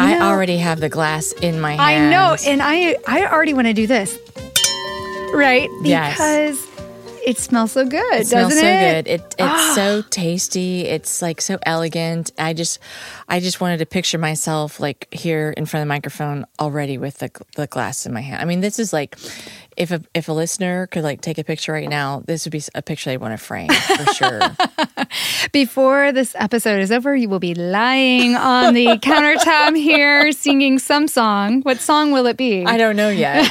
I know, already have the glass in my hand. I know, and I I already want to do this. Right? Because yes. it smells so good, it smells so it? good. It it's oh. so tasty. It's like so elegant. I just I just wanted to picture myself like here in front of the microphone already with the the glass in my hand. I mean, this is like if a if a listener could like take a picture right now, this would be a picture they want to frame for sure. Before this episode is over, you will be lying on the countertop here singing some song. What song will it be? I don't know yet.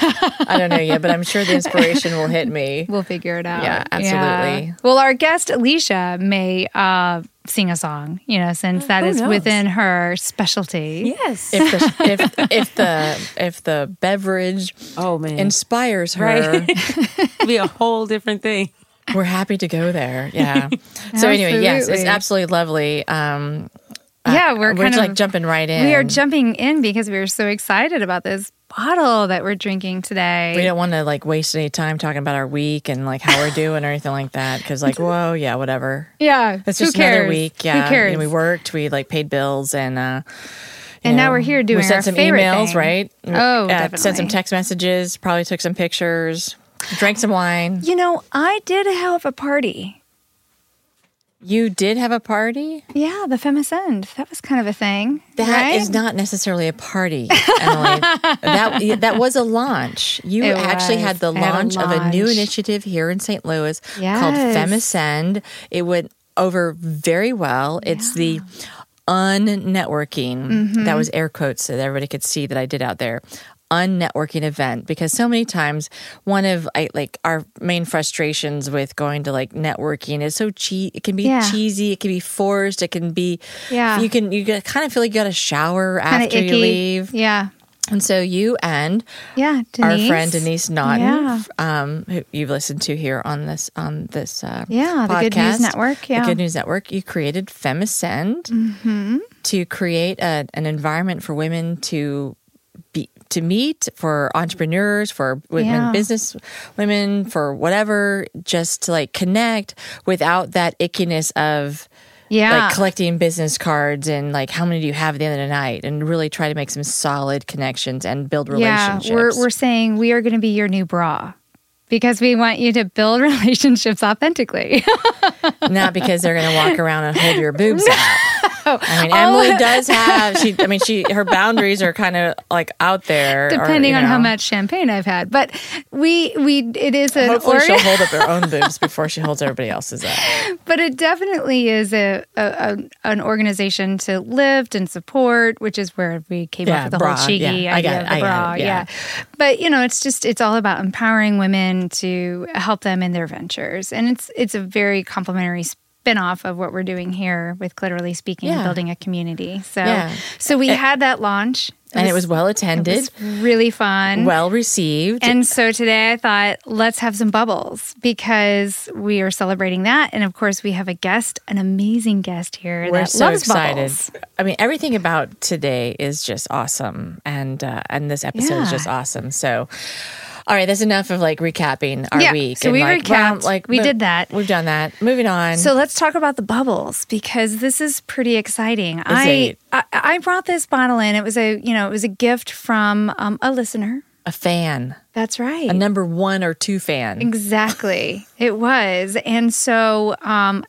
I don't know yet, but I'm sure the inspiration will hit me. We'll figure it out. Yeah, absolutely. Yeah. Well, our guest Alicia may uh, sing a song, you know, since that is within her specialty. Yes. If the if, if the if the beverage oh man inspires her, right? be a whole different thing. We're happy to go there. Yeah. so anyway, yes, it's absolutely lovely. Um, yeah, we're, uh, we're kind of like jumping right in. We are jumping in because we are so excited about this bottle that we're drinking today. We don't want to like waste any time talking about our week and like how we're doing or anything like that because like whoa yeah whatever yeah it's just another week yeah Who cares? we worked we like paid bills and uh and know, now we're here doing we sent some emails thing. right oh uh, definitely. sent some text messages probably took some pictures drank some wine you know I did have a party you did have a party? Yeah, the Femicend. That was kind of a thing. That right? is not necessarily a party, Emily. that that was a launch. You it actually was. had the launch, had of a new initiative here in St. Louis yes. called Femicend. It went over very well. Yeah. It's the unnetworking. Mm-hmm. That was air quotes so that everybody could see that I did out there unnetworking event because so many times one of I, like our main frustrations with going to like networking is so cheap it can be yeah. cheesy it can be forced it can be yeah you can you kind of feel like you got to shower Kinda after icky. you leave yeah and so you and yeah, Denise. our friend Denise Naughton, yeah. um, who you've listened to here on this on this uh, yeah podcast, the Good News Network, yeah, the Good News Network. You created Femisend mm-hmm. to create a, an environment for women to to meet for entrepreneurs, for women, yeah. business women, for whatever, just to like connect without that ickiness of yeah. like collecting business cards and like how many do you have at the end of the night and really try to make some solid connections and build relationships. Yeah, we're, we're saying we are going to be your new bra because we want you to build relationships authentically. Not because they're going to walk around and hold your boobs out. I mean, Emily does have she. I mean, she her boundaries are kind of like out there, depending or, on know. how much champagne I've had. But we we it is an hopefully or- she'll hold up her own boobs before she holds everybody else's up. But it definitely is a, a, a, an organization to lift and support, which is where we came yeah, up with the bra, whole cheeky yeah, idea of the bra. It, yeah. yeah, but you know, it's just it's all about empowering women to help them in their ventures, and it's it's a very complimentary spin-off of what we're doing here with Clitorally Speaking yeah. building a community. So yeah. so we it, had that launch. And it was well attended. Was really fun. Well received. And so today i thought let's have some bubbles because we are celebrating that. And of course we have a guest an amazing guest here we're that so loves excited. bubbles. i mean everything about today is just awesome. And uh, and this episode yeah. is just awesome. So all right, that's enough of like recapping our yeah, week. So we like, recapped. Well, like we mo- did that. We've done that. Moving on. So let's talk about the bubbles because this is pretty exciting. I, I, I brought this bottle in. It was a you know it was a gift from um, a listener, a fan. That's right. A number one or two fan. Exactly. it was. And so um,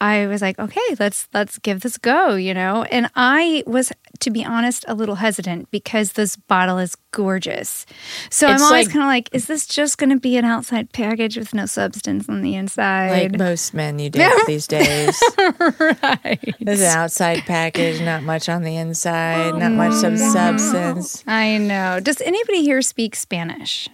I was like, okay, let's let's give this a go, you know. And I was, to be honest, a little hesitant because this bottle is gorgeous. So It's I'm always like- kind of like, is this just going to be an outside package with no substance on the inside? Like most men you date these days. right. There's an outside package, not much on the inside, not much sub- substance. I know. Does anybody here speak Spanish?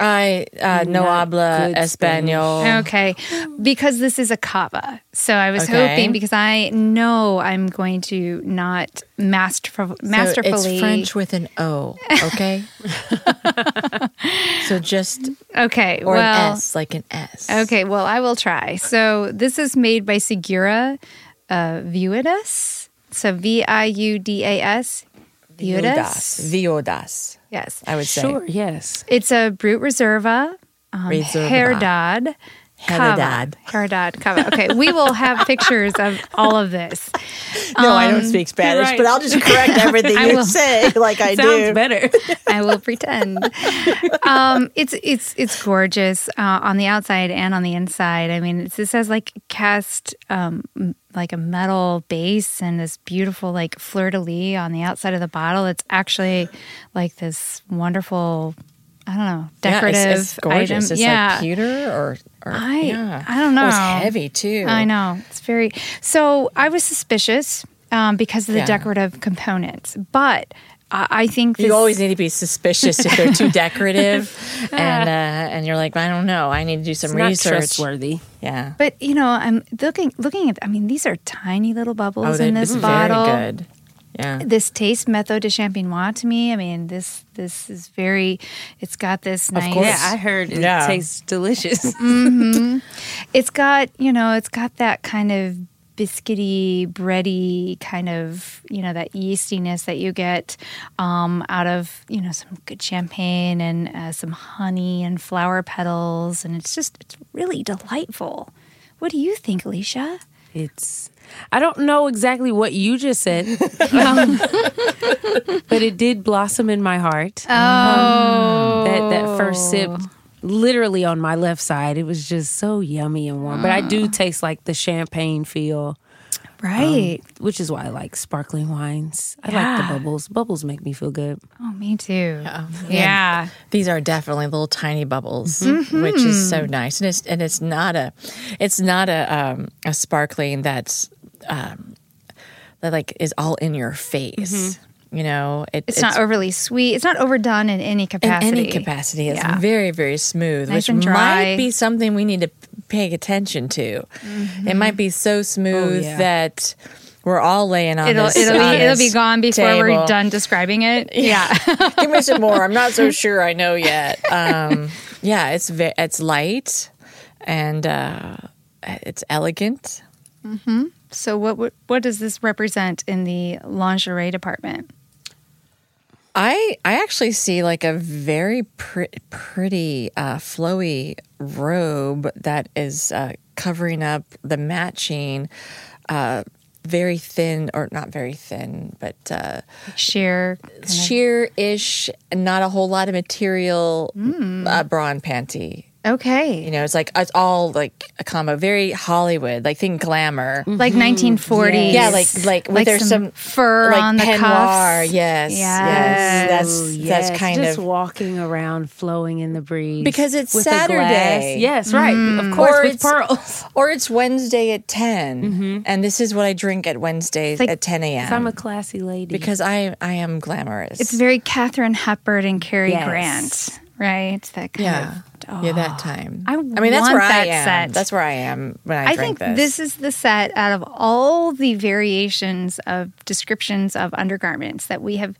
I uh, no Not habla good español. Okay, because this is a cava. So I was Okay. hoping because I know I'm going to not master So masterfully. it's French with an O, okay? so just Okay, or well, an S, like an S. okay, well I will try. So this is made by Segura uh, Viudas. So V I U D A S. Viudas. Viudas. Yes, I would say. Sure, yes. it's a Brut Reserva. Um, Reserva. Herdad. Herdad. Cava. Okay, we will have pictures of all of this. No, I don't speak Spanish, right. but I'll just correct everything you will. say like I Sounds do. better. I will pretend. Um, it's it's it's gorgeous uh, on the outside and on the inside. I mean, it's, this has like cast um, like a metal base and this beautiful like fleur de lis on the outside of the bottle. It's actually like this wonderful. I don't know, decorative yeah, it's, it's gorgeous. item. It's yeah, like pewter or, or I- yeah. I don't know. it's know. heavy too. I know it's very. So I was suspicious um, because of the Yeah. decorative components, but I, I think this, You always need to be suspicious if they're too decorative, and uh, and you're like, I don't know. I need to do some It's not research. trustworthy. Yeah. But you know, I'm looking looking at. I mean, these are tiny little bubbles Oh, in this it's bottle. very good. Yeah. This tastes method de champenois to me. I mean, this this is very. It's got this nice. course. Yeah, I heard it Yeah. tastes delicious. It's got you know, it's got that kind of biscuity, bready kind of you know that yeastiness that you get um, out of you know some good champagne and uh, some honey and flower petals, and it's just it's really delightful. What do you think, Alicia? It's I don't know exactly what you just said, um, but it did blossom in my heart. Oh, that that first sip literally on my left side it was just so yummy and warm but i do taste like the champagne feel right. which is why i like sparkling wines i like the bubbles bubbles make me feel good Oh, me too. Yeah. Yeah. These are definitely little tiny bubbles, Mm-hmm. which is so nice, and it's and it's not a, it's not a um, a sparkling that's um, that like is all in your face. You know, it, Mm-hmm. It's, not overly sweet. It's not overdone in any capacity. in any capacity. It's Yeah. very very smooth, Nice which and dry. might be something we need to pay attention to. It might be so smooth yeah. that we're all laying on It'll this. it'll on be it'll be gone before we're done describing it. Yeah. Give me some more. I'm not so sure I know yet. Um, yeah, it's ve- it's light and uh, it's elegant. So what would- what does this represent in the lingerie department? I I actually see like a very pre- pretty uh, flowy robe that is uh, covering up the matching. Uh, very thin, or not very thin, but uh, sheer sheer ish not a whole lot of material uh, bra and panty. Okay. You know, it's like it's all like a combo, very Hollywood, like think glamour. Mm-hmm. like 1940s. Yeah, like like with Like there's some some, fur like on the peignoir. cuffs. Yes, Yes. yes, that's Ooh, that's yes, kind just of walking around flowing in the breeze Because it's with a glass. Saturday. yes right of mm. course Or with it's- pearls or it's Wednesday at 10 mm-hmm. and this is what I drink at Wednesdays like- at ten a.m. i'm a classy lady because I I am glamorous. It's very Katharine Hepburn and Cary Yes. Grant, right? That kind yeah, of. Yeah, that time. I mean, that's where I am. set. That's where I am when I, I think this. this is the set out of all the variations of descriptions of undergarments that we have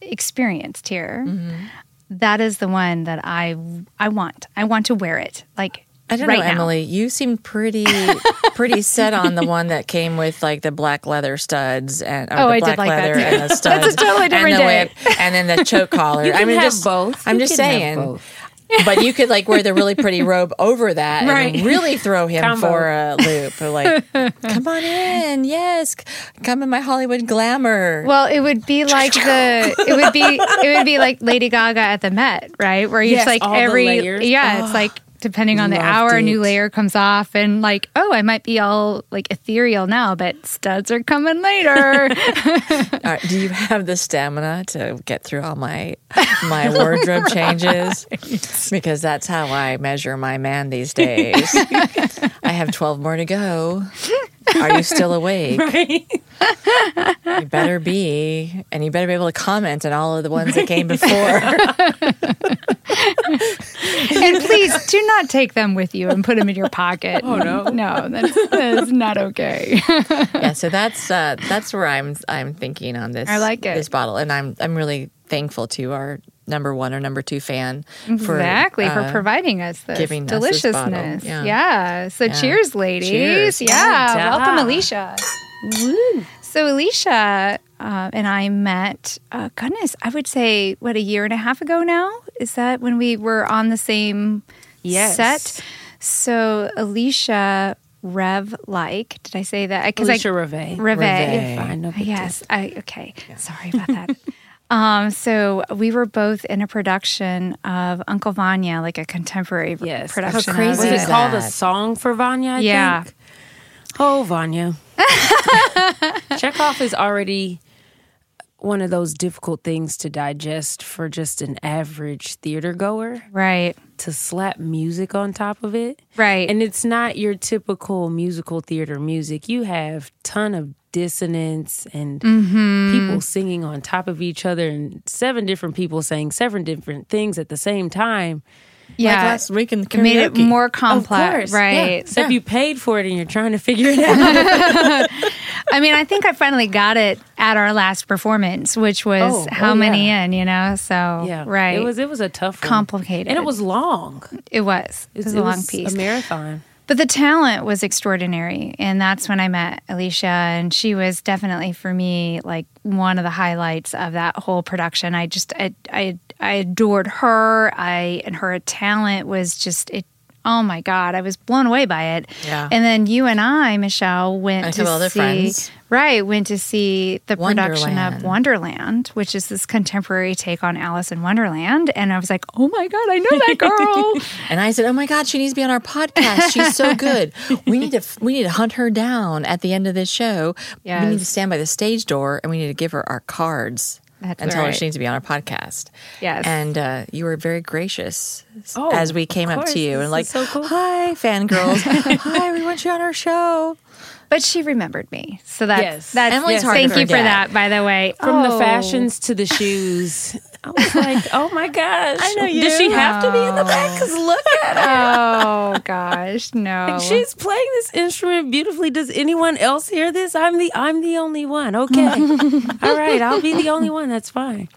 experienced here. Mm-hmm. That is the one that I I want. I want to wear it. Like I don't right know, now. Emily. You seem pretty pretty set on the one that came with like the black leather studs and Oh, the I did like that and the studs. That's a totally different and the day. whip, and then the choke collar. You I can mean, have just both. I'm You just saying. both. But you could like wear the really pretty robe over that Right. and really throw him Combo. for a loop. Or like, come on in, yes, come in my Hollywood glamour. Well, it would be like the it would be it would be like Lady Gaga at the Met, right? Where you Yes, like all every yeah, it's like depending on the Loved hour, a new layer comes off, and like oh, I might be all like ethereal now, but studs are coming later. All right, do you have the stamina to get through all my my wardrobe changes? Because that's how I measure my man these days. I have 12 more to go. Are you still awake? You better be. And you better be able to comment on all of the ones that came before. And please do not take them with you and put them in your pocket. Oh no, no, that's, that's not okay. yeah, so that's uh, that's where I'm I'm thinking on this. I like it. this bottle, and I'm I'm really thankful to our number one or number two fan for, exactly for, uh, providing us this giving us this deliciousness. Yeah. yeah. So cheers, ladies. Cheers. Yeah. Yeah. Welcome, Alicia. So Alicia uh, and I met. Uh, goodness, I would say what a year and a half ago now. Is that when we were on the same Yes. set? So Alicia. Rev like, did I say that? Because Alicia I Reve. Reve. Reve. Fine, no big Yes. I okay. Sorry about that. um, so we were both in a production of Uncle Vanya, like a contemporary Yes. production. How crazy Was it. called a song for Vanya? I Yeah. think? Oh, Vanya. Chekhov is already one of those difficult things to digest for just an average theater goer. Right. To slap music on top of it, Right. And it's not your typical musical theater music. You have ton of dissonance and Mm-hmm. people singing on top of each other, and seven different people saying seven different things at the same time. yeah. Like last week in the it made it karaoke. more Of complex. course, yeah. Right. Except you paid for it and you're trying to figure it out. I mean, I think I finally got it at our last performance, which was Oh, oh how oh, many yeah. in, you know? So, yeah, right. It was it was a tough, one. Complicated. and it was long. It was. It was a long piece. a marathon. But the talent was extraordinary. And that's when I met Alicia. And she was definitely, for me, like one of the highlights of that whole production. I just, I, I, I adored her. I, and her talent was just, it, oh my God, I was blown away by it. Yeah. And then you and I, Michelle, went to see, friends. right, went to see the production of Wonderland. Wonderland, which is this contemporary take on Alice in Wonderland. And I was like, oh my God, I know that girl. And I said, "Oh my God, she needs to be on our podcast. She's so good. We need to we need to hunt her down at the end of this show. We need to stand by the stage door and we need to give her our cards That's and tell her she needs to be on our podcast." Yes. And uh, you were very gracious Oh, as we came up to you and like, so cool. "Hi, fangirls. Hi, we want you on our show." But she remembered me, so that's Yes. that's. Emily's hard to thank you for forget. that, by the way. From the Oh. fashions to the shoes. I was like, oh my gosh. I know you. Does she have to be in the back? Because look at her. Oh gosh, no. She's playing this instrument beautifully. Does anyone else hear this? I'm the I'm the only one. Okay. All right, I'll be the only one. That's fine.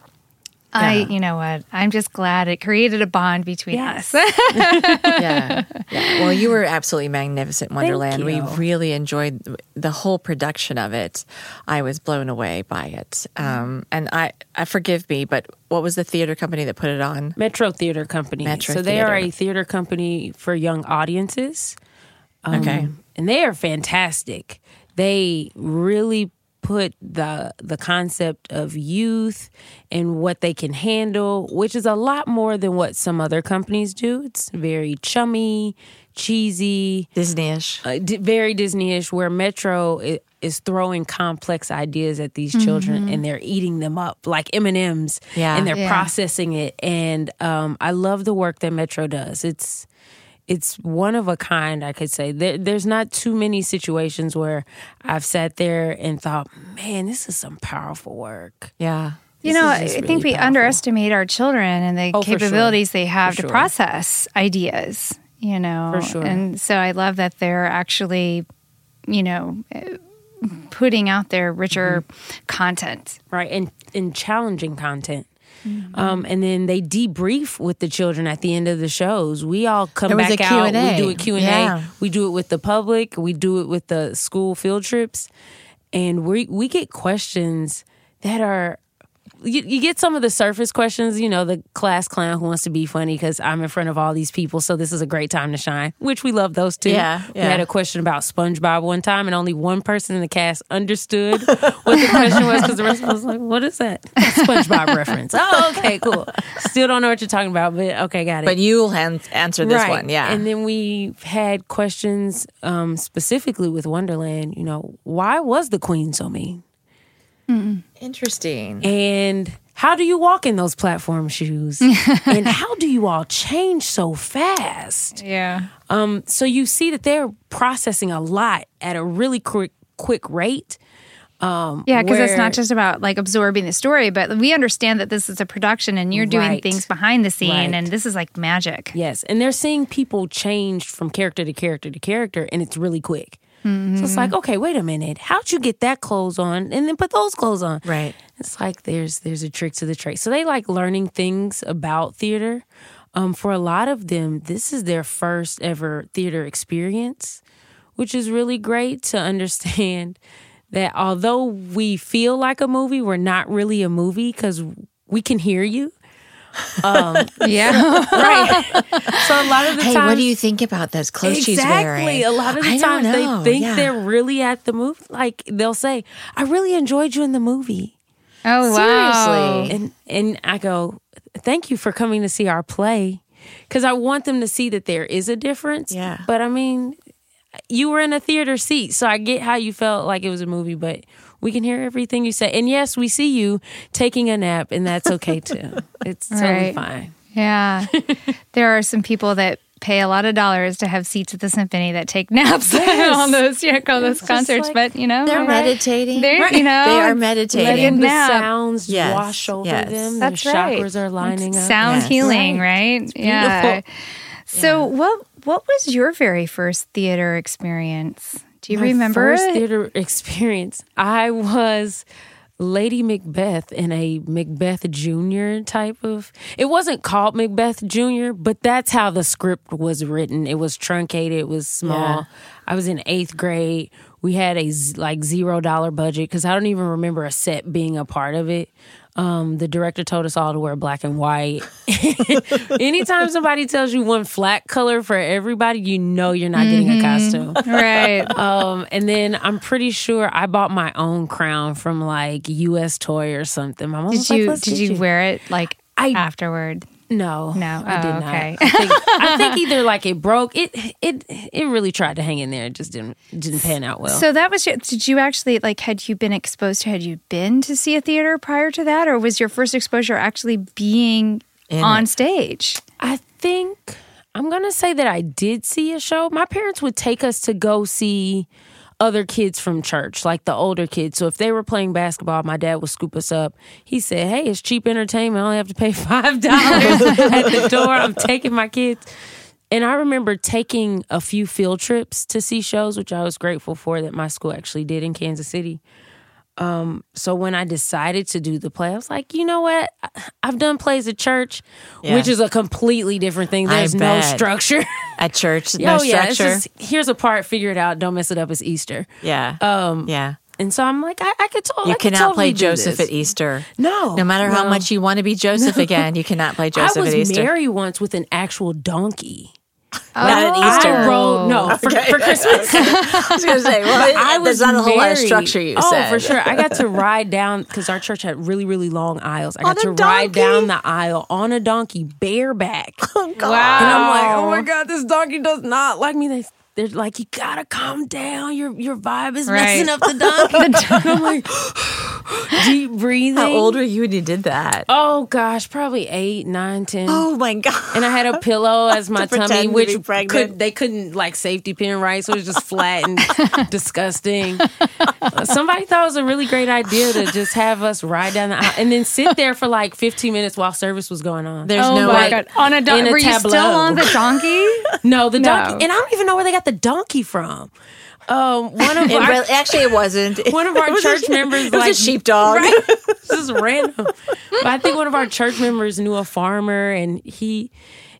I, you know what? I'm just glad it created a bond between Yes. us. yeah. yeah. Well, you were absolutely magnificent, Wonderland. We you. really enjoyed the whole production of it. I was blown away by it. Um, and I, I forgive me, but what was the theater company that put it on? Metro Theater Company. Metro so they are a theater company for young audiences. Um, Okay. And they are fantastic. They really put the the concept of youth and what they can handle, which is a lot more than what some other companies do. It's very chummy, cheesy, Disney-ish. uh, d- very Disney-ish, where Metro is throwing complex ideas at these children and they're eating them up like M and M's, Yeah. and they're Yeah. processing it. And um, I love the work that Metro does. It's it's one of a kind, I could say. There, there's not too many situations where I've sat there and thought, "Man, this is some powerful work." Yeah. You This know, I just think we powerful. underestimate our children and the Oh, for sure. capabilities they have For to sure. process ideas. You know, For sure. and so I love that they're actually, you know, putting out their richer Mm-hmm. content. right and and challenging content um, and then they debrief with the children at the end of the shows. We all come back out. Q&A. We do a Q and. A. We do it with the public. We do it with the school field trips, and we we get questions that are. You, you get some of the surface questions, you know, the class clown who wants to be funny because I'm in front of all these people, so this is a great time to shine, which we love those too. Yeah, We yeah. had a question about SpongeBob one time, and only one person in the cast understood what the question was because the rest of us was like, "What is that?" SpongeBob reference. Oh, okay, cool. Still don't know what you're talking about, but okay, got it. But you'll han- answer this Right. one. Yeah. And then we had questions um, specifically with Wonderland. You know, why was the Queen so mean? Interesting. And how do you walk in those platform shoes? and how do you all change so fast? Yeah. Um, so you see that they're processing a lot at a really quick quick rate. Um, Yeah, because it's not just about like absorbing the story, but we understand that this is a production and you're doing Right. things behind the scene, Right. and this is like magic. Yes, and they're seeing people changed from character to character to character, and it's really quick. So it's like, okay, wait a minute, how'd you get that clothes on and then put those clothes on? Right. It's like there's there's a trick to the trade. So they like learning things about theater. Um, for a lot of them, this is their first ever theater experience, which is really great to understand that although we feel like a movie, we're not really a movie because we can hear you. Um, yeah. Right. so a lot of the Hey, times, what do you think about those clothes she's wearing? Exactly. A lot of the I times they think Yeah. they're really at the movie. Like they'll say, "I really enjoyed you in the movie," oh wow. Seriously. and and I go, "Thank you for coming to see our play," because I want them to see that there is a difference. Yeah. But I mean, you were in a theater seat, so I get how you felt like it was a movie, but. We can hear everything you say. And yes, we see you taking a nap, and that's okay too. It's totally Right. fine. Yeah. there are some people that pay a lot of dollars to have seats at the symphony that take naps Yes. on those yeah, go those concerts. like- but you know, They're right. meditating. They're you know They are Letting meditating. the sounds Yes, wash over yes. them. That's Their right. chakras are lining up. sound Yes. healing, right? Yeah. So what what was your very first theater experience? Do you My remember first it? theater experience? I was Lady Macbeth in a Macbeth Junior type of. It wasn't called Macbeth Junior, but that's how the script was written. It was truncated. It was small. Yeah. I was in eighth grade. We had a like zero dollar budget because I don't even remember a set being a part of it. Um, the director told us all to wear black and white. Anytime somebody tells you one flat color for everybody, you know you're not getting a costume. right. Um, and then I'm pretty sure I bought my own crown from like U.S. Toy or something. My mom Did you like, "Let's did get you wear it like I- afterward? No, No. I did Oh, not. okay. I think, I think either like it broke. It it it really tried to hang in there. It just didn't didn't pan out well. So that was your, did you actually like had you been exposed to had you been to see a theater prior to that or was your first exposure actually being In on it. stage? I think I'm gonna say that I did see a show. My parents would take us to go see other kids from church, like the older kids. So if they were playing basketball, my dad would scoop us up. He said, "Hey, it's cheap entertainment. I only have to pay five dollars at the door. I'm taking my kids." And I remember taking a few field trips to see shows, which I was grateful for that my school actually did in Kansas City. Um, so when I decided to do the play, I was like, you know what? I- I've done plays at church, Yeah. which is a completely different thing. There's no structure. At church, no oh yeah, it's structure. just here's a part, figure it out, don't mess it up. It's Easter. yeah. Um, yeah. and so I'm like, I, I could totally. You I cannot play totally do Joseph this. at Easter. No, No matter how much you want to be Joseph again, you cannot play Joseph I was at Easter. married once with an actual donkey. Not at oh. Easter. I rode no for, for Christmas. I was going to say, well, I was not a whole lot of structure you oh, said. oh, said. for sure. I got to ride down because our church had really, really long aisles. I got On to ride down the aisle on a donkey, bareback. Oh, wow. And I'm like, oh my god, this donkey does not like me. They they're like, you gotta calm down. Your your vibe is Right. messing up the donkey. and I'm like, deep breathing. How old were you when you did that? Oh gosh, probably eight, nine, ten. Oh my God. And I had a pillow as my To pretend tummy, to which be could they couldn't like safety pin right, so it was just flat and disgusting. Somebody thought it was a really great idea to just have us ride down the aisle and then sit there for like 15 minutes while service was going on. There's oh no my way. god. On a in donkey. a Were you still on the donkey? No, the No. donkey, and I don't even know where they got the donkey from. Um, one of our, really, actually, it wasn't. one of our church a, members, It was like a sheepdog. Right? this is random. But I think one of our church members knew a farmer, and he.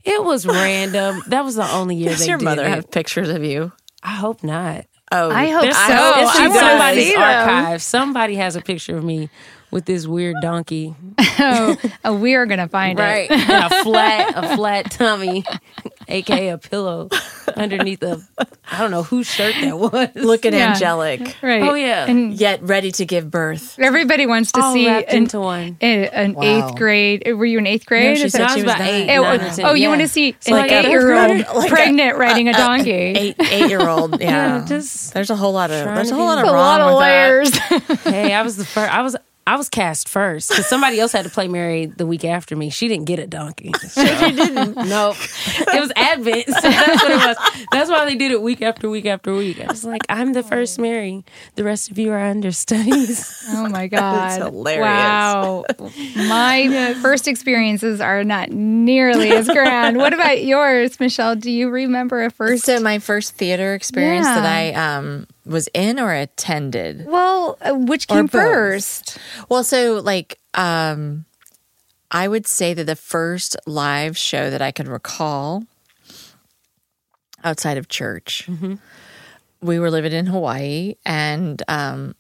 It was random. That was the only year Does they your did mother it. have pictures of you? I hope not. Oh, I hope so. some- it's I in wanna somebody's see archive. Somebody has a picture of me with this weird donkey, Oh, oh, we are gonna find right? it. And a flat, a flat tummy, aka a pillow underneath a. I don't know whose shirt that was. looking Yeah. angelic, Right. Oh, yeah. And yet ready to give birth. everybody wants to All see wrapped an, into one. a- an Wow. eighth grade. Were you in eighth grade? she said she was was about eight, nine. Oh, nine, or ten. Oh, you Yeah. want to see an like a- eight-year-old like a- pregnant riding a donkey? Eight eight year old. Yeah, Yeah, just there's a whole lot of there's a whole lot of a lot of with that. layers. hey, I was the first. I was I was cast first because somebody else had to play Mary the week after me. She didn't get a donkey. So. she didn't. Nope. It was Advent. So that's what it was. That's why they did it week after week after week. I was like, I'm the first Mary. The rest of you are understudies. Oh my God. That's hilarious. Wow. My first experiences are not nearly as grand. What about yours, Michelle? Do you remember a first? So my first theater experience Yeah. that I um, was in or attended. well, uh, which came first? Well, so like um, I would say that the first live show that I could recall outside of church, we were living in Hawaii, and um,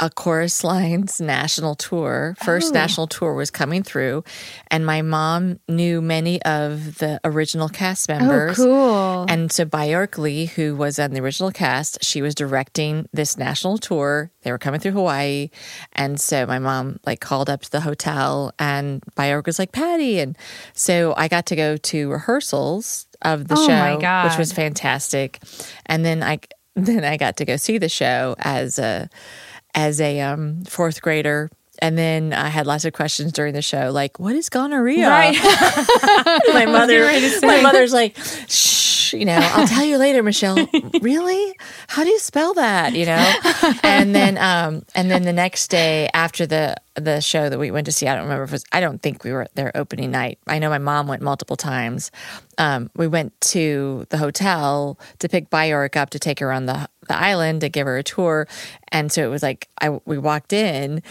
a chorus lines national tour first Oh. national tour was coming through and my mom knew many of the original cast oh, members Oh, cool. and so Baayork Lee, who was on the original cast, she was directing this national tour. They were coming through Hawaii. And so my mom like called up to the hotel and Baayork was like, Patty. And so I got to go to rehearsals of the Oh, show, my God. which was fantastic. And then I then I got to go see the show as a as a um, fourth grader. And then I had lots of questions during the show, like, "What is gonorrhea?" Right. my mother, my mother's like, "Shh, you know, I'll tell you later, Michelle." really? How do you spell that? You know? And then, um, and then the next day after the the show that we went to see, I don't remember if it was. I don't think we were there opening night. I know my mom went multiple times. Um, we went to the hotel to pick Baayork up to take her on the the island to give her a tour, and so it was like I we walked in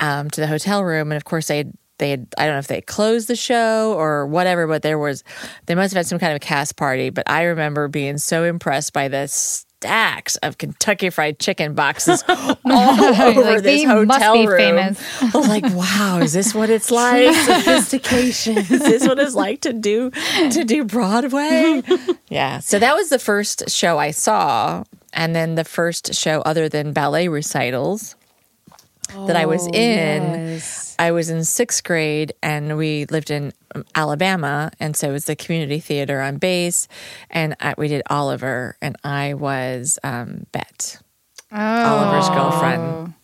um, to the hotel room, and of course they had, they had I don't know if they closed the show or whatever, but there was they must have had some kind of a cast party. But I remember being so impressed by the stacks of Kentucky Fried Chicken boxes all over Like, this they hotel must be room. famous. I was like, wow, is this what it's like? Sophistication. is this what it's like to do to do Broadway? yeah. So that was the first show I saw, and then the first show other than ballet recitals that I was Oh, in. yes. I was in sixth grade and we lived in um, Alabama. And so it was the community theater on base. And I, we did Oliver, and I was um, Bet, Oliver's girlfriend.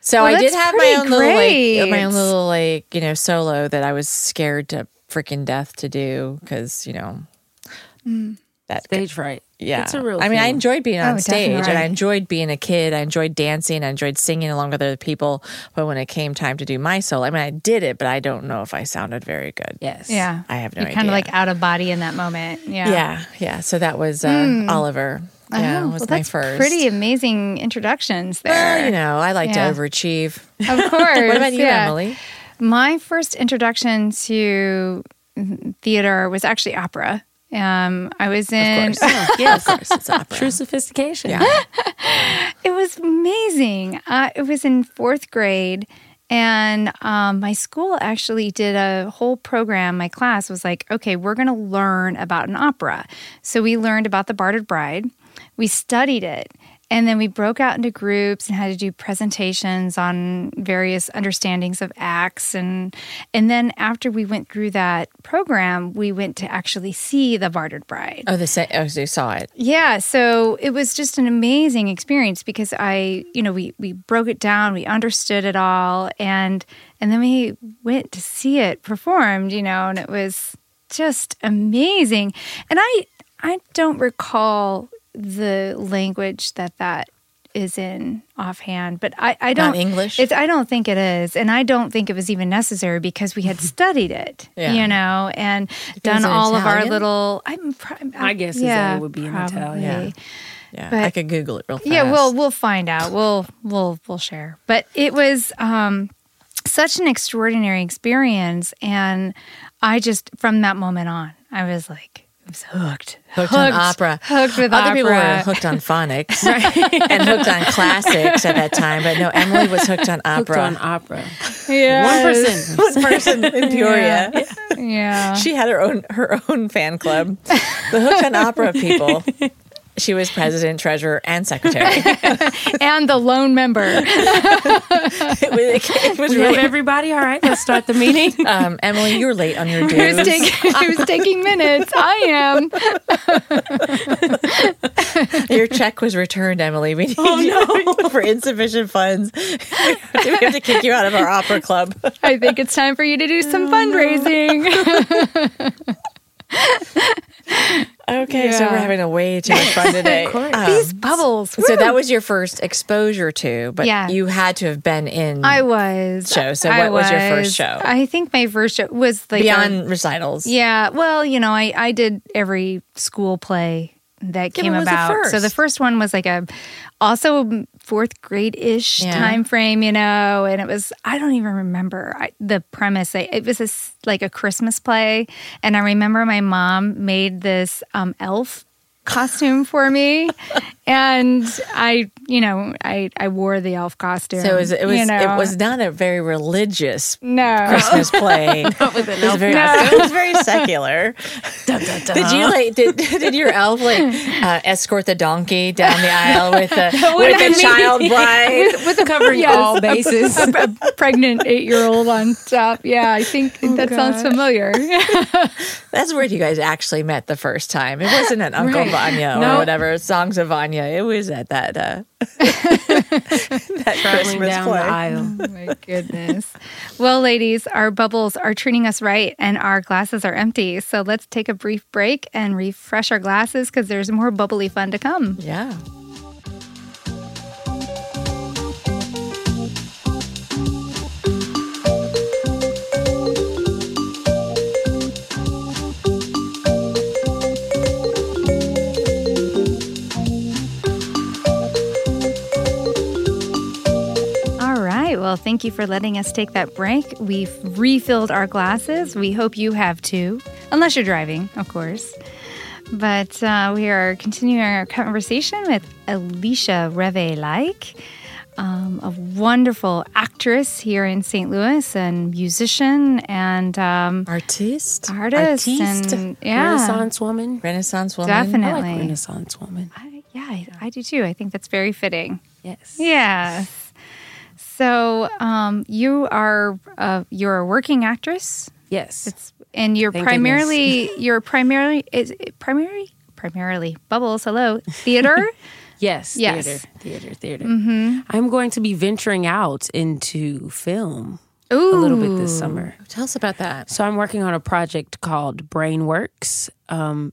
So Well, I did have my own little like my own little like you know solo that I was scared to freaking death to do because you know that Stage fright. yeah. It's a real I mean, I enjoyed being on Oh, stage and I enjoyed being a kid. I enjoyed dancing. I enjoyed singing along with other people. But when it came time to do my solo, I mean, I did it, but I don't know if I sounded very good. Yes. Yeah. I have no You're idea. kind of like out of body in that moment. Yeah. Yeah. Yeah. So that was uh, Oliver. Yeah. Oh, was well, my that's first. pretty amazing introductions there. Well, you know, I like Yeah. to overachieve. Of course. what about you, yeah. Emily? My first introduction to theater was actually opera. Um, I was in. Of course. yeah, of course. It's opera. True sophistication. Yeah. It was amazing. Uh, it was in fourth grade, and um, my school actually did a whole program. My class was like, okay, we're going to learn about an opera. So we learned about The Bartered Bride. We studied it. And then we broke out into groups and had to do presentations on various understandings of acts and and then after we went through that program, we went to actually see the Bartered Bride. Oh, the sa- oh, so you saw it. Yeah, so it was just an amazing experience because I, you know, we we broke it down, we understood it all, and and then we went to see it performed, you know, and it was just amazing. And I I don't recall the language that that is in offhand, but I I don't English? It's I don't think it is, and I don't think it was even necessary because we had studied it, Yeah. you know, and done in all of our little. I'm, pr- I guess is that it would be in Italian. probably. Yeah. But- I could Google it real fast. Yeah, we'll we'll find out. We'll we'll we'll share. But it was um, such an extraordinary experience, and I just from that moment on, I was like, I was hooked, hooked, on opera. hooked with Other opera. people were hooked on phonics and hooked on classics at that time, but no, Emily was hooked on Hooked opera. on opera. Yes. One person. One person in Peoria. Yeah. She had her own her own fan club, the hooked on opera people. She was president, treasurer, and secretary. and the lone member. it was, it was We have really. everybody. All right, let's start the meeting. Um, Emily, you were late on your Who's dues. taking, who's taking minutes? I am. Your check was returned, Emily. We need you for insufficient funds. we have to kick you out of our opera club. I think it's time for you to do some fundraising. Okay, so we're having a way too much fun today. course. Um, These bubbles. so woo. that was your first exposure to, but Yeah. you had to have been in I was. Show. So I what was your first show? I think my first show was like a- beyond recitals. Yeah, well, you know, I, I did every school play that Yeah, came the about. So the first? one was like a also fourth grade ish Yeah. time frame, you know, and it was I don't even remember I, the premise. I, it was a s like a Christmas play, and I remember my mom made this um, elf costume for me, and I, you know, I I wore the elf costume. So it was it was you know. it was not a very religious no. Christmas play. it, with an was very, No. it was very secular. Did you like did did your elf like uh, escort the donkey down the aisle with the with the child bride? with a Covering yes, all a- bases. A, a pregnant eight year old on top. Yeah, I think that sounds familiar. That's where you guys actually met the first time. It wasn't an Uncle Right. Vanya or No. whatever songs of Vanya. It was at that uh, that traveling Christmas down play. the aisle. Oh my goodness. Well, ladies, our bubbles are treating us right and our glasses are empty. So let's take a brief break and refresh our glasses because there's more bubbly fun to come. Yeah. Right. Well, thank you for letting us take that break. We've refilled our glasses. We hope you have too, unless you're driving, of course. But uh, we are continuing our conversation with Alicia Reve Like, um, a wonderful actress here in St. Louis and musician and um, Artiste. artist. Artiste. And, yeah, Renaissance woman. Renaissance woman. I definitely. like Renaissance woman. I, yeah, I, I do too. I think that's very fitting. Yes. Yes. So um, you are uh, you're a working actress. Yes. It's and you're Thank primarily you're primarily is it primarily primarily bubbles. Hello, theater. Yes, Yes. theater, theater, theater. Mm-hmm. I'm going to be venturing out into film Ooh, a little bit this summer. Tell us about that. So I'm working on a project called Brainworks. Um,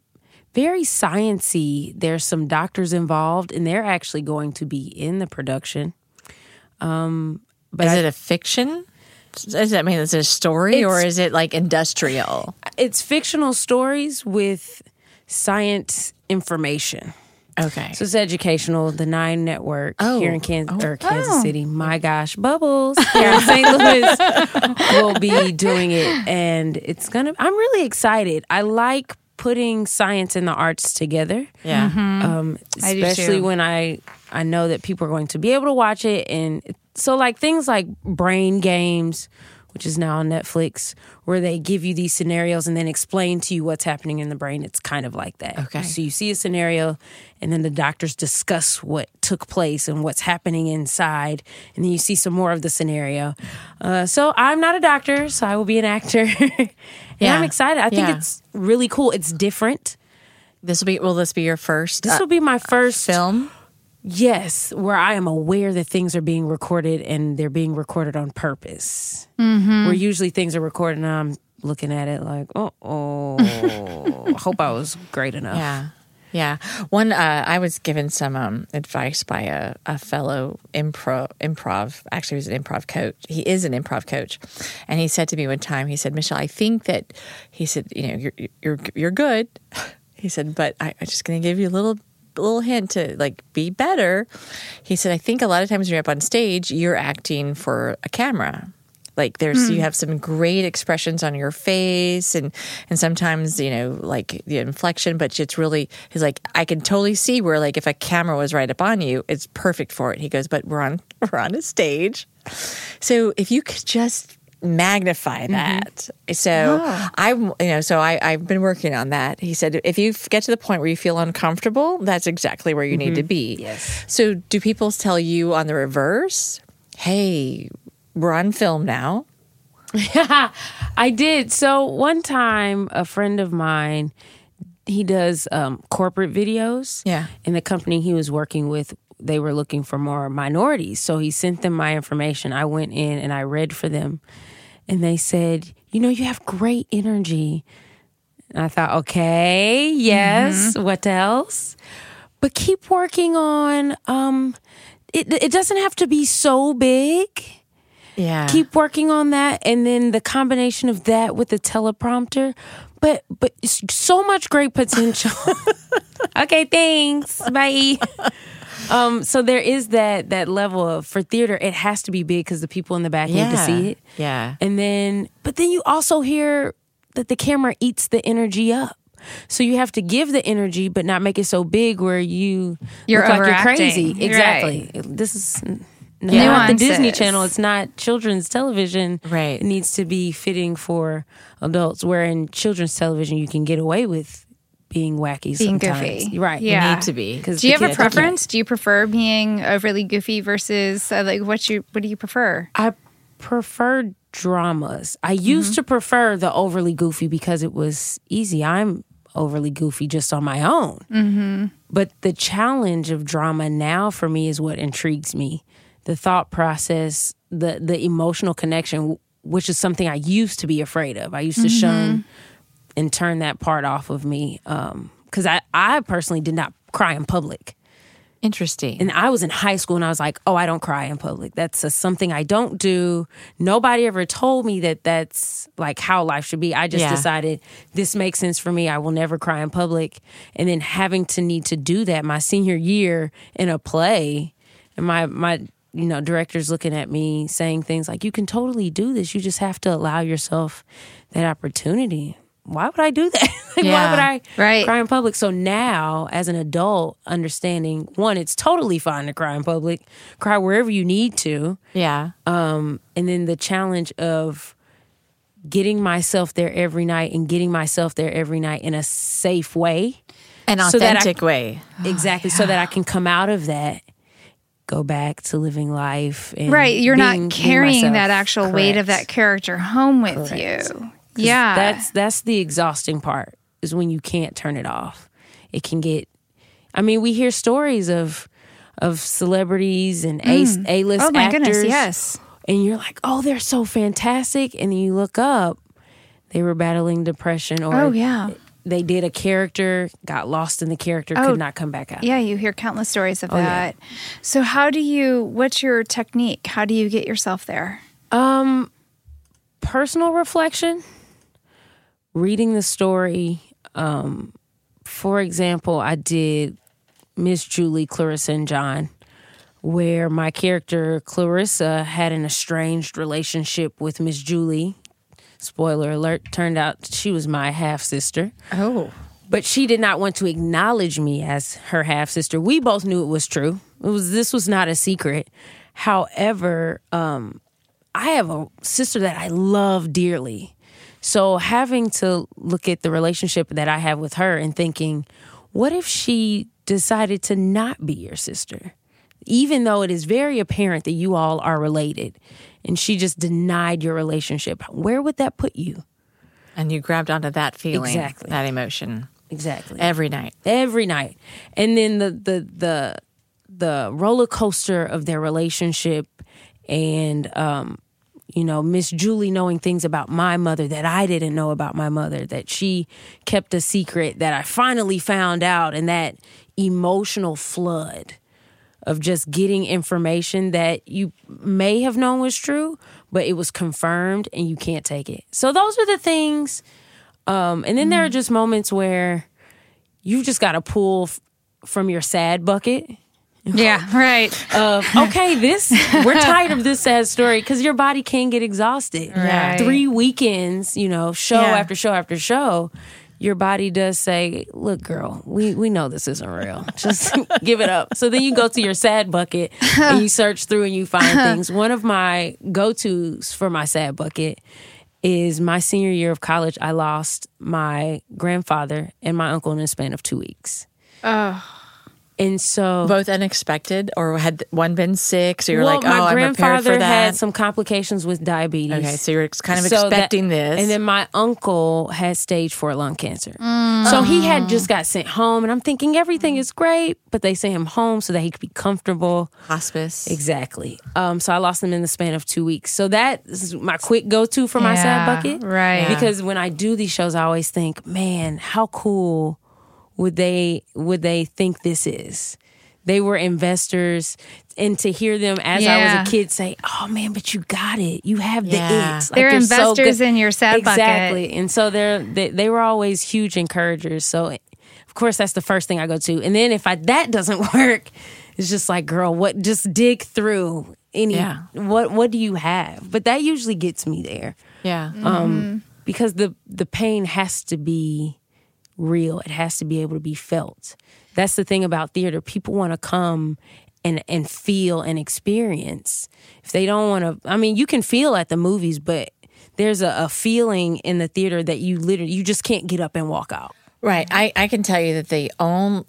very sciency. There's some doctors involved, and they're actually going to be in the production. Um, but Is I- it a fiction? Does that mean it's a story or is it like industrial? it's fictional stories with science information. Okay. So it's educational. The Nine Network Oh. here in Kansas, or Kansas Oh. City. My gosh, Bubbles here in St. Louis will be doing it, and it's gonna. I'm really excited. I like putting science and the arts together, yeah. um, I do especially too. when I I know that people are going to be able to watch it, and so like things like Brain Games. Which is now on Netflix, where they give you these scenarios and then explain to you what's happening in the brain. It's kind of like that. Okay. So you see a scenario, and then the doctors discuss what took place and what's happening inside, and then you see some more of the scenario. Uh, so I'm not a doctor, so I will be an actor, and Yeah. I'm excited. I think Yeah. it's really cool. It's different. This will be. Will this be your first This uh, will be my first film? Yes, where I am aware that things are being recorded and they're being recorded on purpose. Where usually things are recorded and I'm looking at it like, oh, oh, hope I was great enough. Yeah. Yeah. One, uh, I was given some um, advice by a, a fellow improv, improv, actually, he was an improv coach. He is an improv coach. And he said to me one time, he said, Michelle, I think that, he said, you know, you're, you're, you're good. He said, but I, I'm just going to give you a little, little hint to like be better. He said, I think a lot of times when you're up on stage, you're acting for a camera. Like there's you hmm. have some great expressions on your face and and sometimes you know like the inflection but it's really he's like i can totally see where like if a camera was right up on you it's perfect for it. He goes but we're on we're on a stage. So if you could just magnify mm-hmm. that so ah. i you know so I, i've been working on that he said if you get to the point where you feel uncomfortable that's exactly where you need to mm-hmm. be Yes. so do people tell you on the reverse hey we're on film now. I did. So one time, a friend of mine, he does um, corporate videos. Yeah. And the company he was working with, they were looking for more minorities. So he sent them my information. I went in and I read for them. And they said, You know, you have great energy. And I thought, Okay, yes. What else? But keep working on, um, it, it doesn't have to be so big Yeah. keep working on that and then the combination of that with the teleprompter but but so much great potential okay thanks bye um so there is that that level of for theater it has to be big because the people in the back need to see it Yeah. and then but then you also hear that the camera eats the energy up so you have to give the energy but not make it so big where you You're look like you're overacting. crazy Right. exactly this is not the Disney Channel. It's not children's television. Right. It needs to be fitting for adults. Where in children's television, you can get away with being wacky, Being sometimes. goofy. right? Yeah. Need to be. Because Do you have a preference? Do you prefer being overly goofy versus uh, like what you what do you prefer? I prefer dramas. I used to prefer the overly goofy because it was easy. I'm overly goofy just on my own. Mm-hmm. But the challenge of drama now for me is what intrigues me. The thought process, the the emotional connection, which is something I used to be afraid of. I used to shun and turn that part off of me um, because I I personally did not cry in public. Interesting. And I was in high school and I was like, oh, I don't cry in public. That's a, something I don't do. Nobody ever told me that that's like how life should be. I just Yeah. decided this makes sense for me. I will never cry in public. And then having to need to do that my senior year in a play and my, my, you know, director's looking at me saying things like, you can totally do this. You just have to allow yourself that opportunity. Why would I do that? like, Why would I Right. cry in public? So now, as an adult, understanding one, it's totally fine to cry in public, cry wherever you need to. yeah. Um, and then the challenge of getting myself there every night and getting myself there every night in a safe way. An so I- authentic way. exactly. So that I can come out of that, go back to living life. And Right, you're being- not carrying that actual weight of that character home with Correct. you. Yeah. That's that's the exhausting part is when you can't turn it off. It can get I mean, we hear stories of of celebrities and A A list Oh my actors. goodness, yes. And you're like, oh, they're so fantastic. And then you look up, they were battling depression or Oh yeah. they did a character, got lost in the character, Oh, could not come back out. Yeah, you hear countless stories of Oh, yeah. that. So how do you what's your technique? How do you get yourself there? Um, personal reflection, reading the story. Um, for example, I did Miss Julie, Clarissa, and John, where my character Clarissa had an estranged relationship with Miss Julie. Spoiler alert, turned out she was my half sister Oh. but she did not want to acknowledge me as her half sister. We both knew it was true. It was this was not a secret. However, um, I have a sister that I love dearly. So having to look at the relationship that I have with her and thinking, what if she decided to not be your sister? Even though it is very apparent that you all are related and she just denied your relationship, where would that put you? And you grabbed onto that feeling, Exactly. that emotion Exactly. every night. every night and then the the the the roller coaster of their relationship and um you know miss julie knowing things about my mother that i didn't know about my mother that she kept a secret that i finally found out and that emotional flood of just getting information that you may have known was true but it was confirmed and you can't take it. So those are the things um and then there are just moments where you just got to pull f- from your sad bucket Yeah, right. of okay this we're tired of this sad story because your body can get exhausted. Right. three weekends you know show Yeah. after show after show your body does say look girl we, we know this isn't real. Just give it up. So then you go to your sad bucket and you search through and you find things. One of my go-to's for my sad bucket is my senior year of college i lost my grandfather and my uncle in a span of two weeks And so Both unexpected, or had one been sick? So you're well, like, oh, my I'm prepared for that. had some complications with diabetes. okay, so you're kind of So that- expecting this. And then my uncle had stage four lung cancer. So he had just got sent home. And I'm thinking everything is great, but they sent him home so that he could be comfortable. hospice. Exactly. Um, so I lost him in the span of two weeks. So that is my quick go to for my sad bucket. right. Yeah. Because when I do these shows, I always think, man, how cool would they would they think this is? They were investors, and to hear them as I was a kid say, "Oh man, but you got it. You have the Yeah. it." Like, They're so investors good. in your sad bucket. exactly. And so they're they, they were always huge encouragers. So of course that's the first thing I go to. And then if I that doesn't work, it's just like, girl, what? Just dig through any. Yeah. What What do you have? But that usually gets me there yeah. um, because the the pain has to be real. It has to be able to be felt. That's the thing about theater. People want to come and and feel and experience. If they don't want to, I mean, you can feel at the movies, but there's a, a feeling in the theater that you literally you just can't get up and walk out. Right. I, I can tell you that the only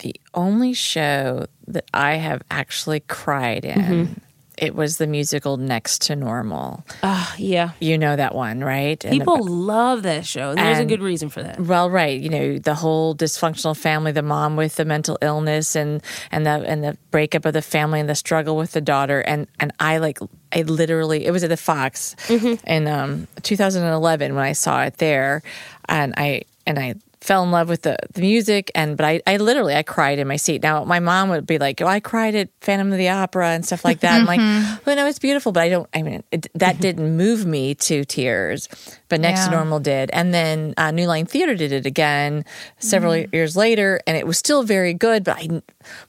the only show that I have actually cried in Mm-hmm. It was the musical Next to Normal. Ah, yeah. You know that one, right? And People love that show, and there's a good reason for that. well, right. You know the whole dysfunctional family, the mom with the mental illness, and and the and the breakup of the family, and the struggle with the daughter, and and I like I literally it was at the Fox in um, 2011 when I saw it there, and I and I fell in love with the, the music and but I, I literally I cried in my seat. Now my mom would be like, "Oh, I cried at Phantom of the Opera and stuff like that." I'm like, mm-hmm. "Well, no, it's beautiful, but I don't. I mean, it, that mm-hmm. didn't move me to tears, but Next to Normal did, and then uh, New Line Theater did it again several mm-hmm. years later, and it was still very good. But I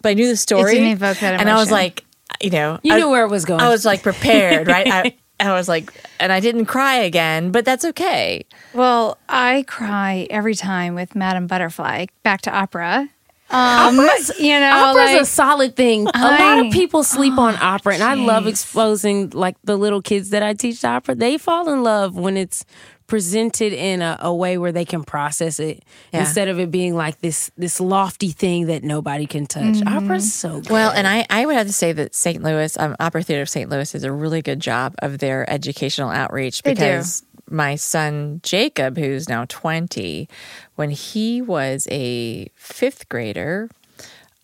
but I knew the story, didn't evoke that and I was like, you know, You I- knew where it was going. I was like prepared, right? I, I was like, and I didn't cry again, but that's okay. Well, I cry every time with Madame Butterfly. Back to opera. Um, you know, Opera's like, a solid thing. A lot of people sleep on opera, and I love exposing like the little kids that I teach opera. They fall in love when it's presented in a, a way where they can process it Yeah. instead of it being like this this lofty thing that nobody can touch. Mm-hmm. Opera's so good. Well, and I, I would have to say that St. Louis, um, Opera Theater of St. Louis, does a really good job of their educational outreach They do. because my son Jacob, who's now 20, when he was a fifth grader,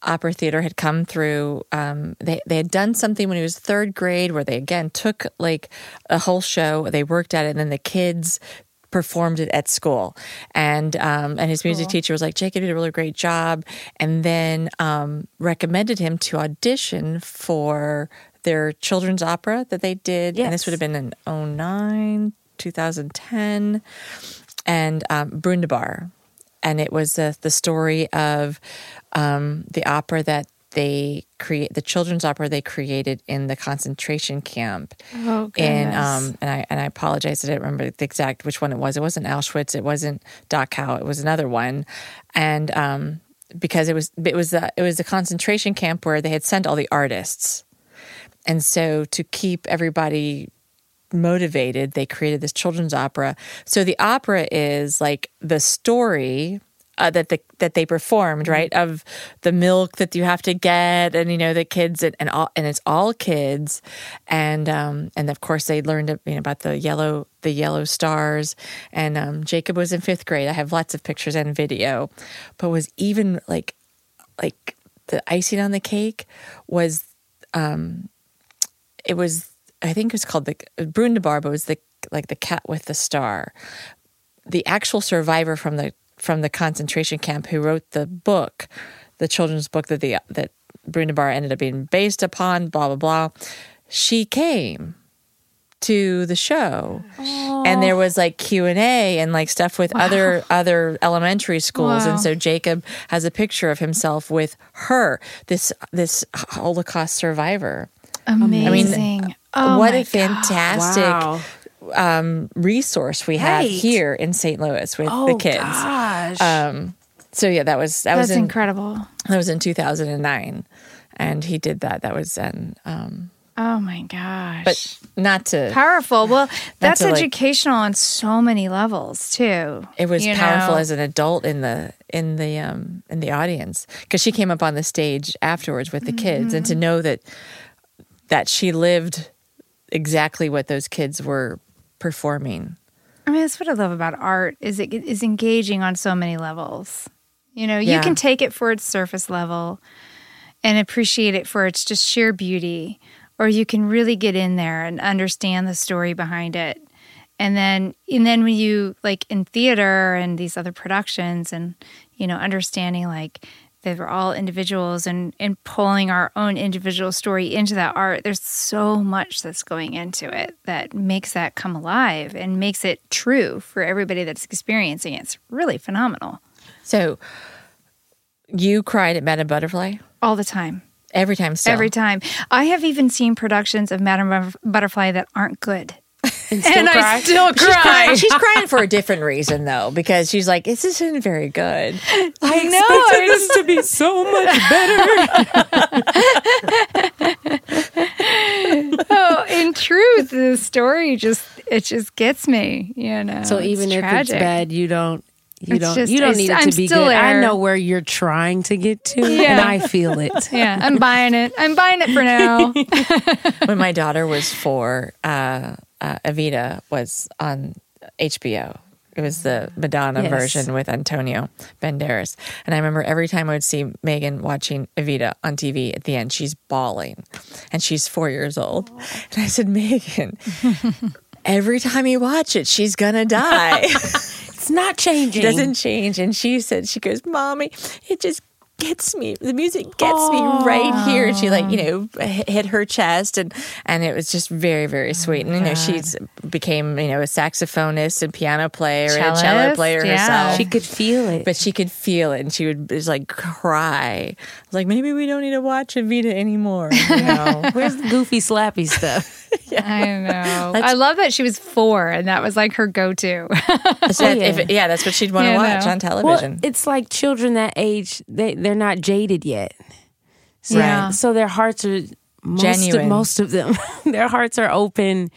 Opera Theater had come through. Um, they they had done something when he was third grade, where they again took like a whole show. They worked at it, and then the kids performed it at school. And um, and his music teacher was like, "Jacob did a really great job," and then um, recommended him to audition for their children's opera that they did. And this would have been in 09, 2010 and um, Brundibar. And it was uh, the story of um, the opera that they create, the children's opera they created in the concentration camp. Oh, goodness. um, and I and I apologize, I didn't remember the exact which one it was. It wasn't Auschwitz. It wasn't Dachau. It was another one, and um, because it was it was the, it was the concentration camp where they had sent all the artists, and so to keep everybody motivated, they created this children's opera. So the opera is like the story uh, that the that they performed, right? Of the milk that you have to get, and you know the kids, and, and all, and it's all kids, and um, and of course they learned you know, about the yellow the yellow stars, and um, Jacob was in fifth grade. I have lots of pictures and video, but was even like like the icing on the cake was um, it was I think it was called the Brundibar, but it was the like the cat with the star. The actual survivor from the from the concentration camp who wrote the book, the children's book that the that Brundibar ended up being based upon, blah blah blah. She came to the show and there was like q&a and like stuff with other other elementary schools Wow. and so jacob has a picture of himself with her this this holocaust survivor amazing. oh what a fantastic Wow. Um, resource we have Right. here in St. Louis with Oh the kids. gosh. Um, so yeah, that was that That's was in incredible. that was in 2009, and he did that. That was in, um, Oh my gosh. but not to. powerful. Well, that's like- educational on so many levels too. It was powerful know? as an adult in the in the um in the audience because she came up on the stage afterwards with the kids and to know that that she lived exactly what those kids were performing I mean, that's what I love about art is it is engaging on so many levels. You know, you Yeah. can take it for its surface level and appreciate it for its just sheer beauty, or you can really get in there and understand the story behind it. And then and then when you like in theater and these other productions and you know, understanding like they were all individuals and and pulling our own individual story into that art there's so much that's going into it that makes that come alive and makes it true for everybody that's experiencing it. It's really phenomenal. So you cried at madame butterfly? All the time. Every time still. every time. I have even seen productions of madame butterfly that aren't good And still and cry. i still She's cry crying, she's crying for a different reason though, because she's like, "This isn't very good." i know expected this to be so much better. oh in truth the story just it just gets me you know So It's even if tragic. it's bad, you don't. You It's don't. just- you don't need it I'm to be still good. I know where you're trying to get to, and I feel it. yeah i'm buying it i'm buying it for now when my daughter was four, uh, uh, Evita was on HBO. It was the Madonna Yes. version with Antonio Banderas. And I remember every time I would see Megan watching Evita on TV at the end, she's bawling and she's four years old. And I said, Megan, every time you watch it, she's going to die. It's not changing. It doesn't change. And she said, she goes, Mommy, it just gets me. The music gets me right here. And she like, you know, hit her chest and and it was just very, very oh sweet. And you know, she's became, you know, a saxophonist and piano player and a cello player yeah. herself. She could feel it. but she could feel it and she would just like cry. Was like, maybe we don't need to watch Evita anymore. You know? Where's the goofy slappy stuff? I know. I love that she was four and that was like her go to. So that- yeah. if- yeah, that's what she'd want to Yeah, watch no. on Well, television. it's like children that age. They they're not jaded yet. So, Yeah. so their hearts are most Genuine. Of, most of them, their hearts are open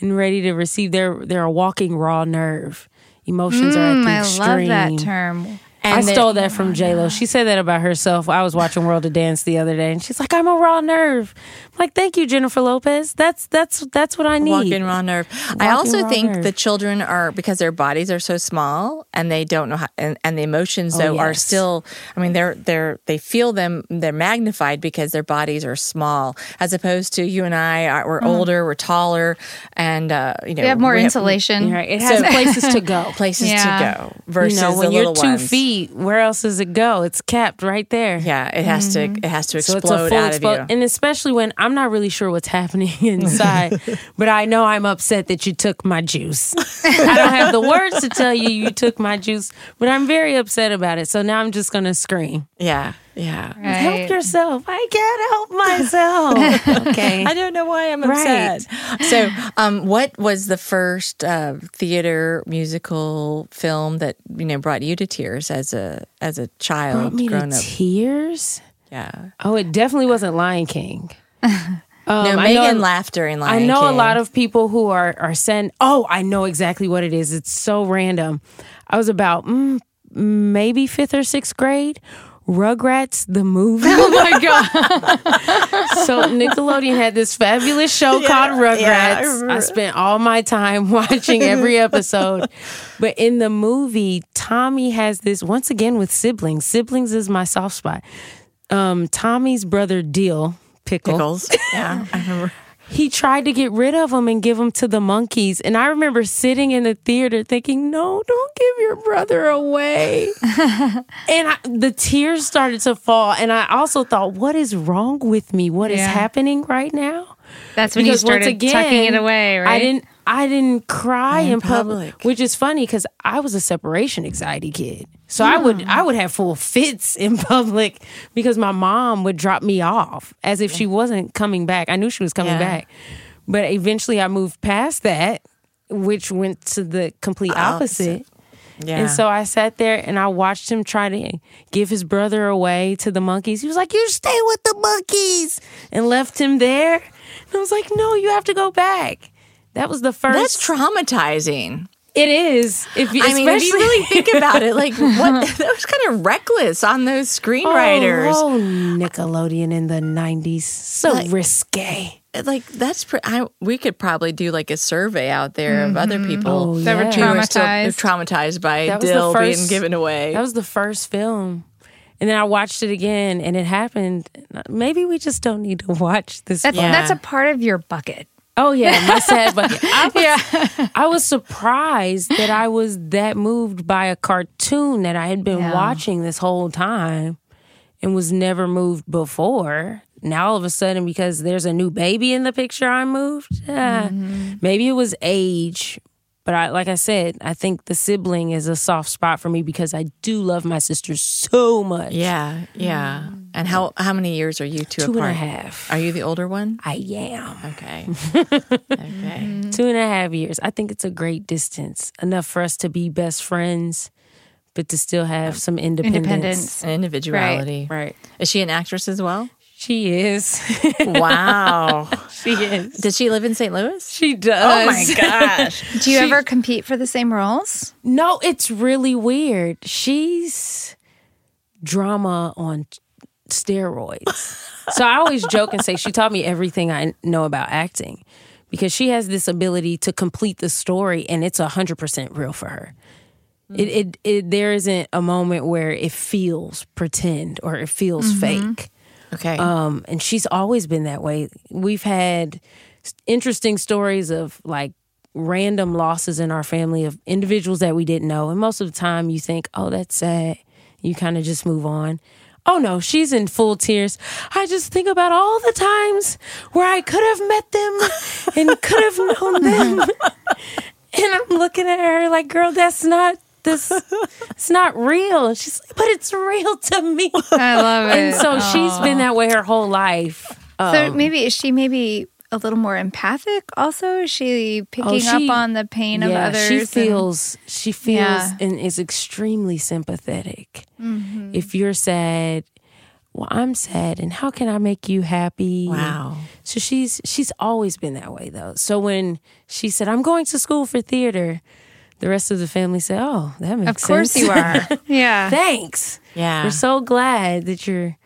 and ready to receive. They're they're a walking raw nerve. Emotions are at the Mm, I extreme. love that term. I And the- stole that from J Lo. She said that about herself. I was watching World of Dance the other day, and she's like, "I'm a raw nerve." I'm like, "Thank you, Jennifer Lopez. That's that's that's what I need." Walking raw nerve. I also think nerve. the children are because their bodies are so small and they don't know how and, and the emotions though are Oh, yes. still I mean they're they're they feel them they're magnified because their bodies are small as opposed to you and I are, we're older, we're taller and uh you know We have more we insulation. Right. It has So- places to go. places Yeah. to go versus you know, when the you're little two ones. feet, where else does it go? It's capped right there. Yeah, it has to mm-hmm. it has to So explode it's a full out of you. and especially when I'm not really sure what's happening inside, but I know I'm upset that you took my juice. I don't have the words to tell you you took my juice, but I'm very upset about it. So now I'm just gonna scream. yeah, yeah. Help yourself! I can't help myself. okay. I don't know why I'm Right. upset. So, um, what was the first uh, theater musical film that you know brought you to tears as a as a child? Brought child, me grown to up? tears. Yeah. Oh, it definitely wasn't Lion King. Um, No, I know- Megan laughed during Lion King. I know a lot of people who are are saying, "Oh, I know exactly what it is." It's so random. I was about mm, maybe fifth or sixth grade. Rugrats the movie. Oh my god. so Nickelodeon had this fabulous show called Rugrats. yeah, I I, spent all my time watching every episode. but in the movie, Tommy has this once again with siblings. Siblings is my soft spot. Um, Tommy's brother Dil Pickle Pickles. yeah, I remember. He tried to get rid of him and give him to the monkeys. And I remember sitting in the theater thinking, no, don't give your brother away. and I, the tears started to fall. And I also thought, what is wrong with me? What is Yeah. happening right now? That's when you started tucking it away, right? I didn't. I didn't cry in, In public, public. which is funny because I was a separation anxiety kid. So I would hmm. I would have full fits in public because my mom would drop me off as if she wasn't coming back. I knew she was coming Yeah. back, but eventually I moved past that, which went to the complete opposite. Yeah. And so I sat there and I watched him try to give his brother away to the monkeys. He was like, You stay with the monkeys and left him there. And I was like, No, you have to go back. That was the first that's traumatizing. it It is. If you, I mean, if you really think about it, like what that was kind of reckless on those screenwriters. Oh, oh, Nickelodeon in the '90s, so Like- risque. Like that's pre- I, we could probably do like a survey out there of other mm-hmm. people Oh, That were yeah. who are still traumatized. traumatized by That was the Dil being given away. That was the first film. And then I watched it again and it happened. Maybe we just don't need to watch this. That's Yeah. that's a part of your bucket. Oh yeah, my sad bucket. I was, I was surprised that I was that moved by a cartoon that I had been Yeah. watching this whole time and was never moved before. Now all of a sudden, because there's a new baby in the picture, I'm moved. Ah, Maybe it was age, but I, like I said, I think the sibling is a soft spot for me because I do love my sister so much. yeah, yeah. Mm. And how how many years are you two, Two apart? a half. Are you the older one? I am. Okay. okay. Two and a half years. I think it's a great distance. Enough for us to be best friends, but to still have some independence. Independence. And individuality. Right. Is she an actress as well? She is. Wow. she is. Did she live in St. Louis? She does. Oh my gosh. Do you ever compete for the same roles? No, it's really weird. She's drama on steroids. so I always joke and say she taught me everything I know about acting because she has this ability to complete the story and it's 100% real for her. It, mm. it, it, there isn't a moment where it feels pretend or it feels mm-hmm. fake. Okay. Um, and she's always been that way. We've had interesting stories of like random losses in our family of individuals that we didn't know. And most of the time you think, oh, that's sad. You kind of just move on. Oh no, she's in full tears. I just think about all the times where I could have met them and could have known them. and I'm looking at her like, girl, that's not this it's not real. She's like, but it's real to me. I love it. And so she's been that way her whole life. So Um, maybe is she maybe a little more empathic? Also, is she picking Oh, she- up on the pain of others? she and- feels she feels Yeah. and is extremely sympathetic. Mm-hmm. If you're sad, well, I'm sad, and how can I make you happy? wow. So she's she's always been that way though. So when she said, "I'm going to school for theater," the rest of the family said, "Oh, that makes sense." of course sense." you are. yeah, Thanks. Yeah. We're so glad that you're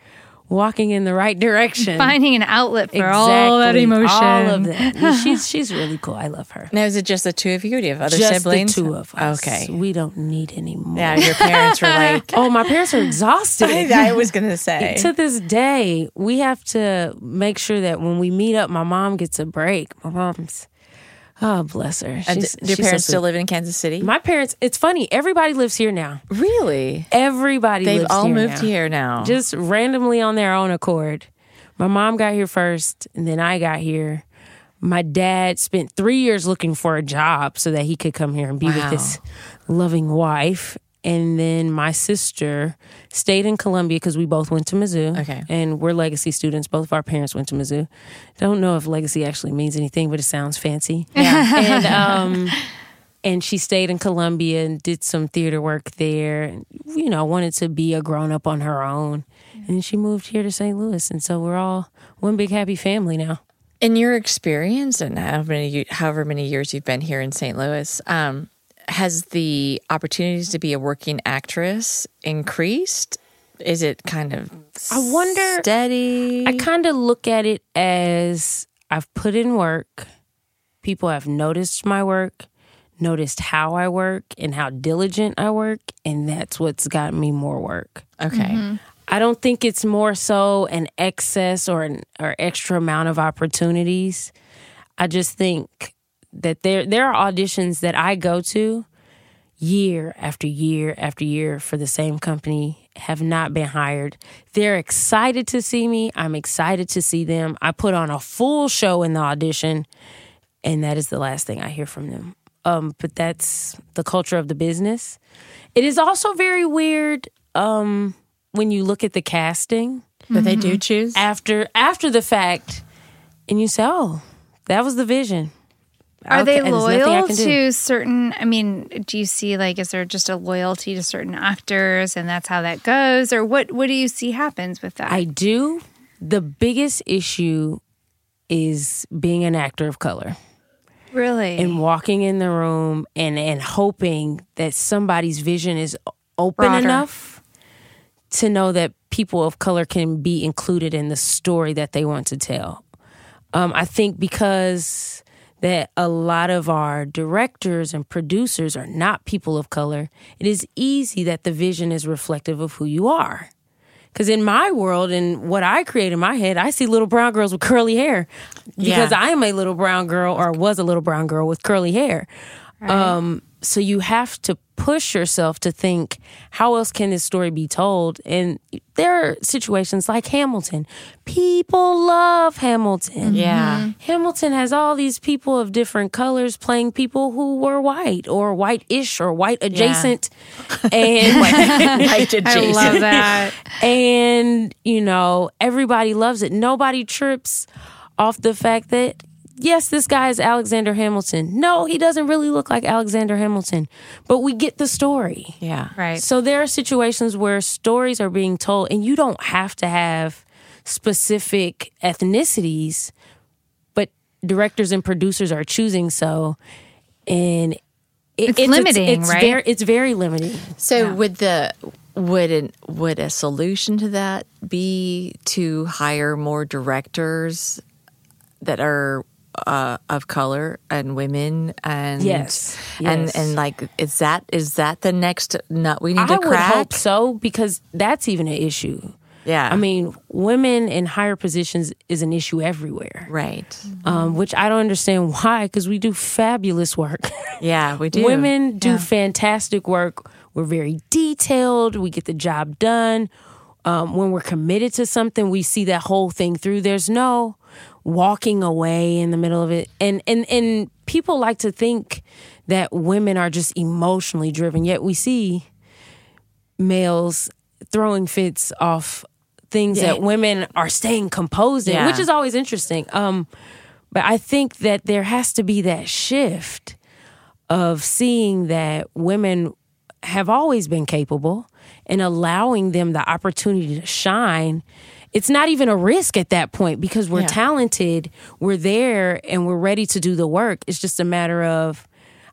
walking in the right direction. finding an outlet for all that emotion. All of that. she's she's really cool. I love her. Now, is it just the two of you or do you have other Just siblings? the two of us. Okay. We don't need any more. Yeah, your parents were like, Oh, my parents are exhausted. I was going to say. to this day, we have to make sure that when we meet up, my mom gets a break. My mom's, oh, bless her. She's- do your she's parents so still live in Kansas City? My parents, it's funny, everybody lives here now. really? Everybody They've all here moved now. here now. Just randomly on their own accord. My mom got here first, and then I got here. My dad spent three years looking for a job so that he could come here and be with Wow. his loving wife. And then my sister stayed in Columbia because we both went to Mizzou. Okay. And we're legacy students. Both of our parents went to Mizzou. Don't know if legacy actually means anything, but it sounds fancy. yeah. and um and she stayed in Columbia and did some theater work there and you know wanted to be a grown up on her own and she moved here to St. Louis and so we're all one big happy family now In your experience and however many, however many years you've been here in St. Louis, um, has the opportunities to be a working actress increased? Is it kind of I wonder- steady? I kind of look at it as I've put in work people have noticed my work noticed how I work and how diligent I work and that's what's gotten me more work okay. Mm-hmm. I don't think it's more so an excess or an or extra amount of opportunities. I just think that there there are auditions that I go to year after year after year for the same company have not been hired. They're excited to see me. I'm excited to see them. I put on a full show in the audition and that is the last thing I hear from them. Um, but that's the culture of the business. It is also very weird um, when you look at the casting But they do choose? after after the fact, and you say, "Oh, that was the vision." Are Okay, they there's nothing I loyal to certain? I mean, do you see like is there just a loyalty to certain actors, and that's how that goes, or what? What do you see happens with that? I do. The biggest issue is being an actor of color. Really? and walking in the room and and hoping that somebody's vision is open Broader. enough to know that people of color can be included in the story that they want to tell. Um, I think because that a lot of our directors and producers are not people of color, it is easy that the vision is reflective of who you are. Because in my world and what I create in my head, I see little brown girls with curly hair because Yeah. I am a little brown girl or was a little brown girl with curly hair. Um, so you have to push yourself to think, how else can this story be told? And there are situations like Hamilton. People love Hamilton. Mm-hmm. Yeah. Hamilton has all these people of different colors playing people who were white or white-ish or white adjacent. And Right I adjacent. love that. and you know everybody loves it nobody trips off the fact that yes this guy is alexander hamilton no he doesn't really look like alexander hamilton but we get the story Yeah. Right. so there are situations where stories are being told and you don't have to have specific ethnicities but directors and producers are choosing so and it- It's limiting, it's right? very, it's very limiting So would the would an, would a solution to that be to hire more directors that are uh, of color and women and Yes, and yes. and like is that is that the next nut we need I to would crack? hope so because that's even an issue. Yeah, I mean, women in higher positions is an issue everywhere, right? um, which I don't understand why because we do fabulous work. Yeah, we do. Women do Yeah. fantastic work. We're very detailed. We get the job done. Um, when we're committed to something, we see that whole thing through. There's no walking away in the middle of it. And and and people like to think that women are just emotionally driven. Yet we see males throwing fits off things Yeah. that women are staying composed in, Yeah. which is always interesting. Um, but I think that there has to be that shift of seeing that women have always been capable and allowing them the opportunity to shine. It's not even a risk at that point because we're Yeah. talented, we're there, and we're ready to do the work. It's just a matter of,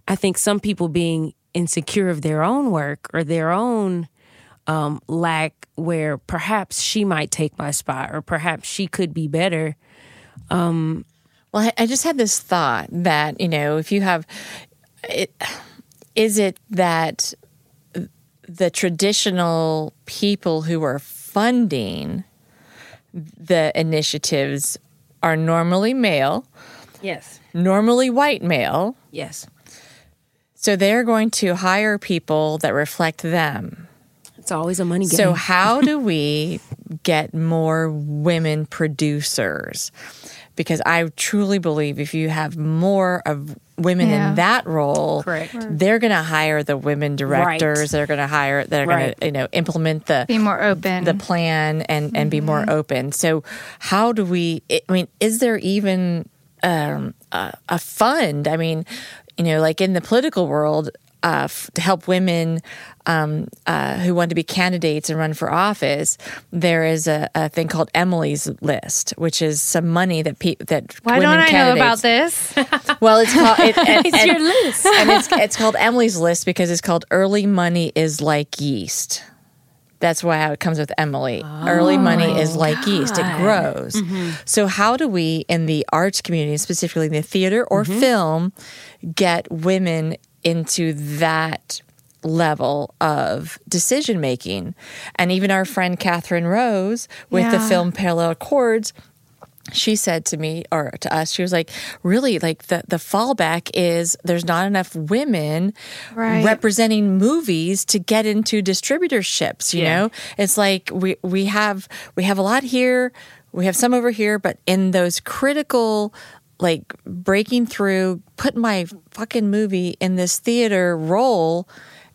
I think, some people being insecure of their own work or their own um, lack, where perhaps she might take my spot or perhaps she could be better. Well, I, I just had this thought that you know, if you have, it, is it that the traditional people who are funding the initiatives are normally male, Yes. normally white male, Yes. so they're going to hire people that reflect them. It's always a money game. So, how do we get more women producers? Because I truly believe if you have more of women Yeah. in that role, Correct. they're going to hire the women directors. Right. They're going to hire. They're going to you know implement the Be more open. the plan and and be more open. So, how do we? I mean, is there even um, a, a fund? I mean, you know, like in the political world, uh, f- to help women um, uh, who want to be candidates and run for office, there is a, a thing called Emily's List, which is some money that pe- that Why women don't I know about this? Well, it's called it, and, It's and- your list. and it's it's called Emily's List because it's called Early Money is like yeast. That's why it comes with Emily. Early money is like yeast; it grows. So, how do we in the arts community, specifically in the theater or film, get women into that level of decision making? And even our friend Catherine Rose with the film Parallel Chords she said to me or to us she was like really like the the fallback is there's not enough women Right. representing movies to get into distributorships you Yeah. know it's like we we have we have a lot here we have some over here but in those critical like breaking through put my fucking movie in this theater role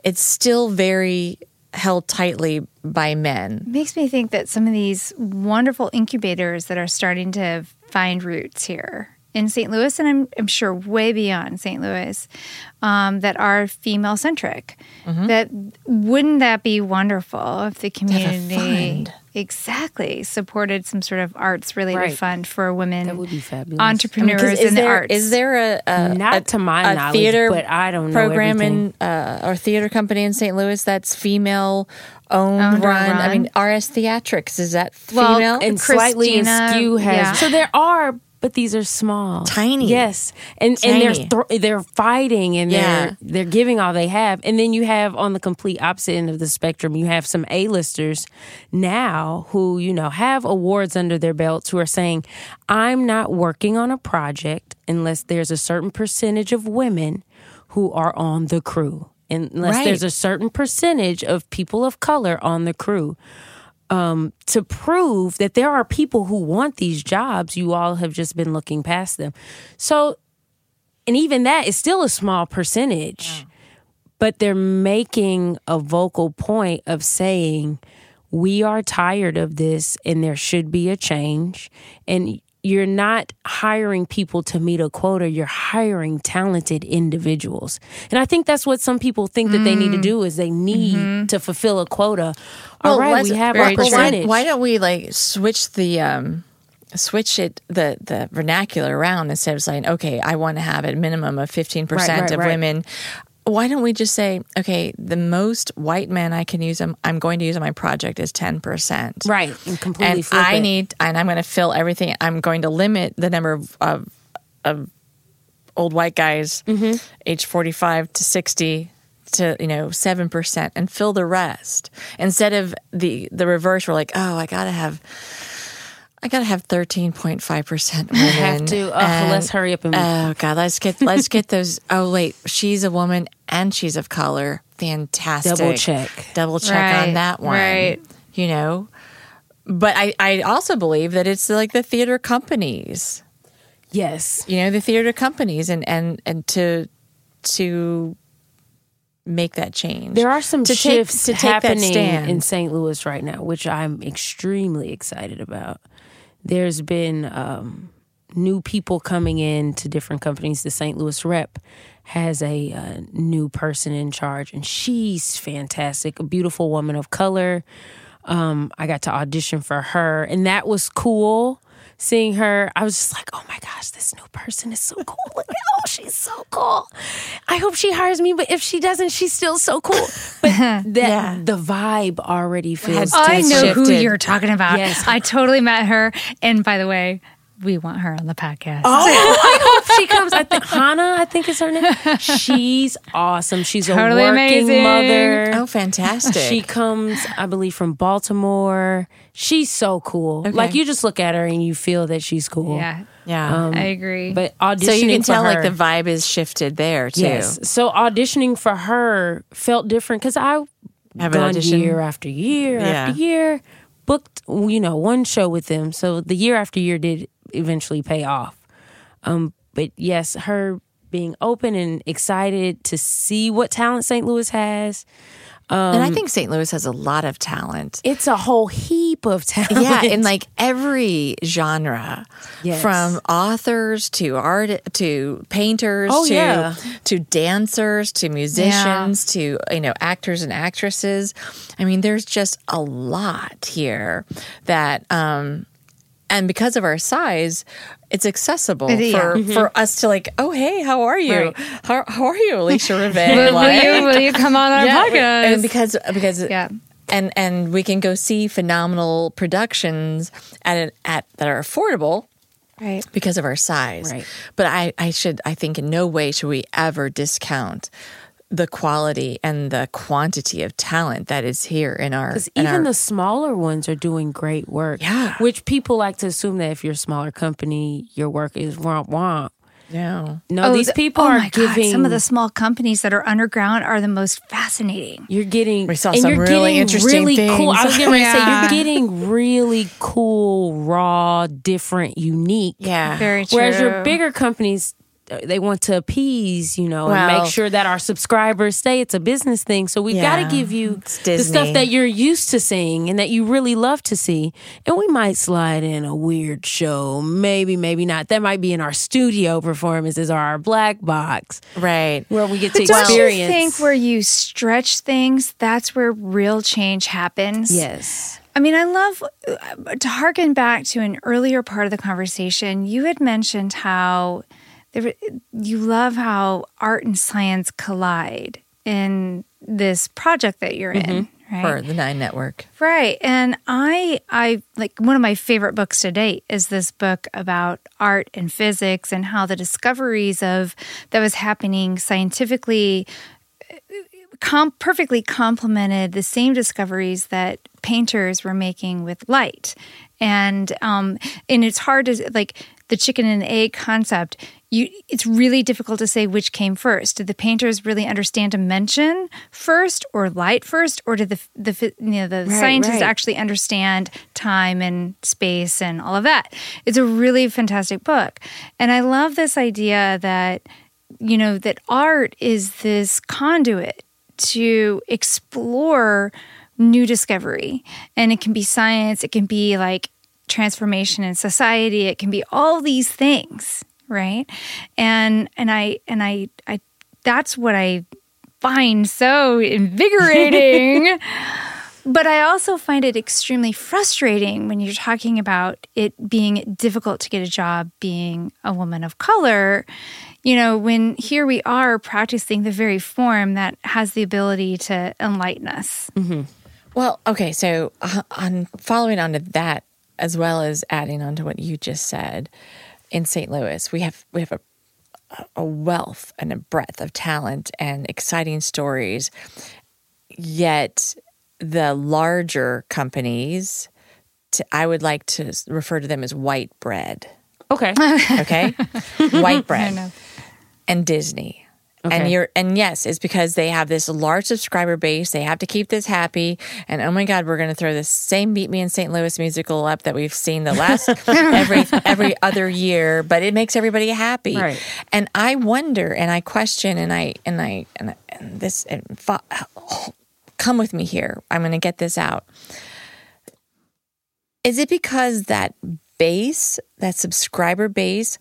it's still very held tightly by men makes me think that some of these wonderful incubators that are starting to find roots here in St. Louis, and I'm, I'm sure way beyond St. Louis, um, that are female centric. Mm-hmm. That wouldn't that be wonderful if the community? Fund. exactly supported some sort of arts related Right. fund for women That would be fabulous. entrepreneurs Because in the arts. is there a, a Not a, to my a knowledge, theater but I don't know program in uh, or theater company in St. Louis that's female owned, Owned or run. I mean, RS Theatrics is that Well, female? and slightly Christina, askew has yeah. so there are but these are small Tiny. yes and and they're Tiny. thr they're fighting and Yeah. they're they're giving all they have and then you have on the complete opposite end of the spectrum you have some a-listers now who you know have awards under their belts who are saying i'm not working on a project unless there's a certain percentage of women who are on the crew unless Right. there's a certain percentage of people of color on the crew um, to prove that there are people who want these jobs. You all have just been looking past them. So, and even that is still a small percentage, but they're making a vocal point of saying, we are tired of this and there should be a change. And you're not hiring people to meet a quota, you're hiring talented individuals. And I think that's what some people think that they need to do is they need to fulfill a quota. All right, we have true. Well, why, why don't we like switch the um switch it the the vernacular around instead of saying okay i want to have a minimum of 15% Right, right, of right. women why don't we just say okay the most white men i can use them i'm going to use on my project is 10% Right, and completely and i it. need and i'm going to fill everything i'm going to limit the number of of, of old white guys Mm-hmm. age 45 to 60 to you know 7% and fill the rest instead of the the reverse we're like oh i gotta have i gotta have 13.5% women have to. Ugh, and- let's hurry up and- oh god let's get let's get those oh wait she's a woman and she's of color fantastic Double check. double check Right, on that one right. you know but I, I also believe that it's like the theater companies Yes. you know the theater companies and and and to to make that change There are some to take- shifts to take that happening stand. in St. Louis right now, which I'm extremely excited about. There's been um, new people coming in to different companies. The St. Louis rep has a uh, new person in charge, and she's fantastic, a beautiful woman of color. Um, I got to audition for her, and that was cool. Seeing her, I was just like, "Oh my gosh, this new person is so cool! Look at oh, she's so cool. I hope she hires me, but if she doesn't, she's still so cool." But that Yeah. the vibe already feels. I know different. who you're talking about. Yes. I totally met her. And by the way, we want her on the podcast. Oh, I hope she comes. I think Hana, I think is her name. She's awesome. She's Totally a working amazing. mother. oh fantastic She comes, I believe, from Baltimore. She's so cool. Like you just look at her and you feel that she's cool. Yeah, yeah um, I agree. But auditioning so you can for tell like the vibe is shifted there too Yes. So auditioning for her felt different because I Have an gone audition? year after year Yeah. after year, booked you know one show with them. So the year after year did eventually pay off. Um, but yes, her being open and excited to see what talent St. Louis has. and i think st louis has a lot of talent It's a whole heap of talent. yeah in like every genre Yes. from authors to art to painters Oh, to yeah. to dancers to musicians to you know actors and actresses i mean there's just a lot here that um and because of our size it's accessible It- yeah. for for us to like oh hey how are you Right. how, how are you alicia Rivet? will, will you will you come on our yeah, podcast? and because because Yeah. and and we can go see phenomenal productions at an, at that are affordable right. because of our size. Right. But I I should I think in no way should we ever discount the quality and the quantity of talent that is here in our Because even our- the smaller ones are doing great work. Yeah. Which people like to assume that if you're a smaller company, your work is womp womp. no. No, these the- people oh are my God, giving. some of the small companies that are underground are the most fascinating. You're getting. We saw and some you're really getting interesting really Cool. I was getting ready to say you're getting really cool, raw, different, unique. Yeah. Very true. Whereas your bigger companies, they want to appease, you know, and make sure that our subscribers stay. It's a business thing, so we've got to give you the stuff that you're used to seeing and that you really love to see. And we might slide in a weird show, maybe, maybe not. That might be in our studio performances or our black box, Right. where we get to But don't experience. you think where you stretch things, that's where real change happens? yes. I mean, I love uh, to harken back to an earlier part of the conversation. You had mentioned how there, you love how art and science collide in this project that you're in. Right. For the Nine Network. Right. And I I like one of my favorite books to date is this book about art and physics and how the discoveries of that was happening scientifically com- perfectly complemented the same discoveries that painters were making with light. And um and it's hard to like the chicken and egg concept you it's really difficult to say which came first. Did the painters really understand dimension first or light first or did the the you know the Right, scientists right. actually understand time and space and all of that? It's a really fantastic book. And i love this idea that you know that art is this conduit to explore new discovery. And it can be science it can be like transformation in society it can be all these things right? And and i and i i that's what i find so invigorating. But i also find it extremely frustrating when you're talking about it being difficult to get a job being a woman of color you know when here we are practicing the very form that has the ability to enlighten us. Well, okay, so uh, on following on to that, as well as adding on to what you just said, in St. Louis, we have we have a a wealth and a breadth of talent and exciting stories. Yet the larger companies, to, I would like to refer to them as white bread. Okay. Okay, white bread and Disney. And you're and yes, it's because they have this large subscriber base. They have to keep this happy. And oh my God, we're going to throw the same "Meet Me in St. Louis" musical up that we've seen the last every every other year, but it makes everybody happy. Right. And I wonder, and I question, and I and I and, and this and fo- come with me here. I'm going to get this out. Is it because that base, that subscriber base,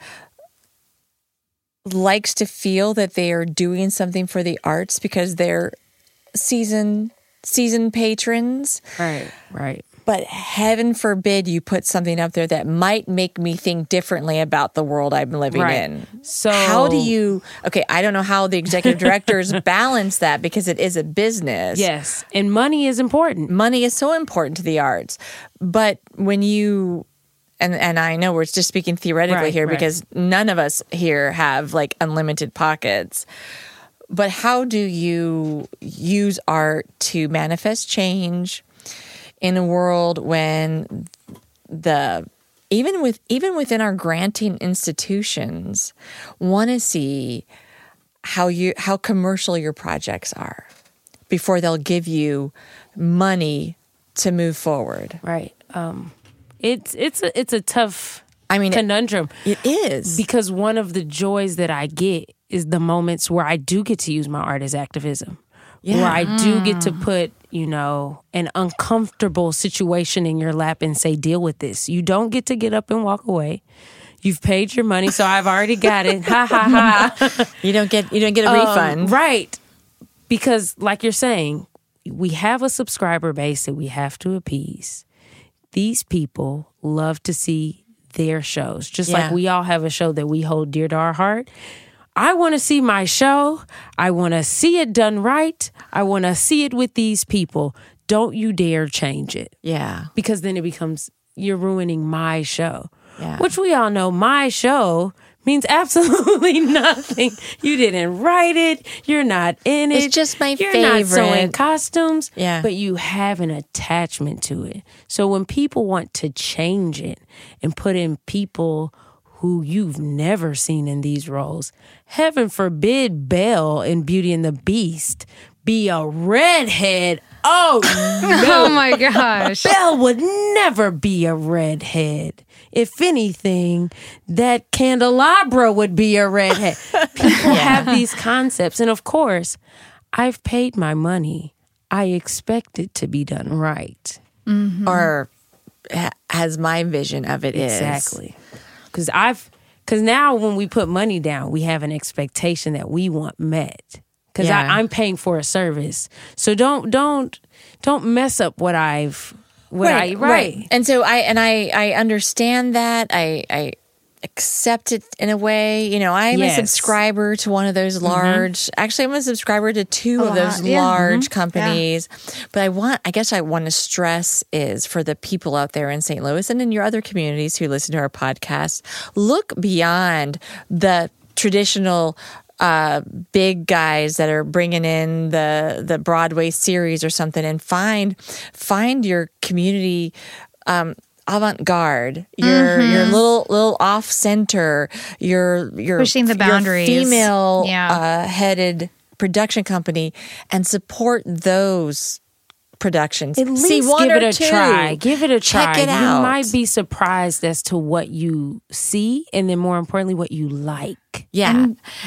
likes to feel that they are doing something for the arts because they're season season patrons? Right. Right. But heaven forbid you put something up there that might make me think differently about the world I'm living Right. in. So How do you? Okay, I don't know how the executive directors balance that because it is a business. Yes, and money is important. money is so important to the arts, but when you and and I know we're just speaking theoretically Right, here right. because none of us here have like unlimited pockets. But how do you use art to manifest change in a world when the even with even within our granting institutions want to see how you how commercial your projects are before they'll give you money to move forward. Right. Um, it's it's a it's a tough I mean, it, conundrum it is. because one of the joys that I get is the moments where I do get to use my art as activism. Where Yeah. I do get to put, you know, an uncomfortable situation in your lap and say, deal with this. You don't get to get up and walk away. You've paid your money, so I've already got it. Ha ha ha. you don't get you don't get a Um, refund. right. Because, like you're saying, we have a subscriber base that we have to appease. These people love to see their shows, just Yeah. like we all have a show that we hold dear to our heart. I want to see my show. I want to see it done right. I want to see it with these people. Don't you dare change it Yeah. because then it becomes you're ruining my show. Yeah. Which we all know my show means absolutely nothing. You didn't write it. You're not in it. It's just my you're not sewing favorite. costumes. Yeah. But you have an attachment to it. So when people want to change it and put in people who you've never seen in these roles, heaven forbid Belle in Beauty and the Beast be a redhead. Oh oh my gosh Belle would never be a redhead. If anything, that candelabra would be a redhead. People have these concepts. And of course, I've paid my money. I expect it to be done right. Mm-hmm. Or ha- as my vision of it is Exactly. Because I've, because now when we put money down, we have an expectation that we want met. Because Yeah. I'm paying for a service, so don't don't don't mess up what I've what I right. And so I and I I understand that. I I accept it in a way. You know, I'm Yes. a subscriber to one of those large. Actually, I'm a subscriber to two of those yeah. large companies. But I want, I guess, I want to stress is for the people out there in St. Louis and in your other communities who listen to our podcast, look beyond the traditional. Uh, big guys that are bringing in the the Broadway series or something, and find find your community um, avant-garde your your little little off center your your Pushing the boundaries. female Yeah. uh, headed production company and support those productions At least See one give or it a two. try. Give it a try. check it out You might be surprised as to what you see, and then more importantly, what you like. yeah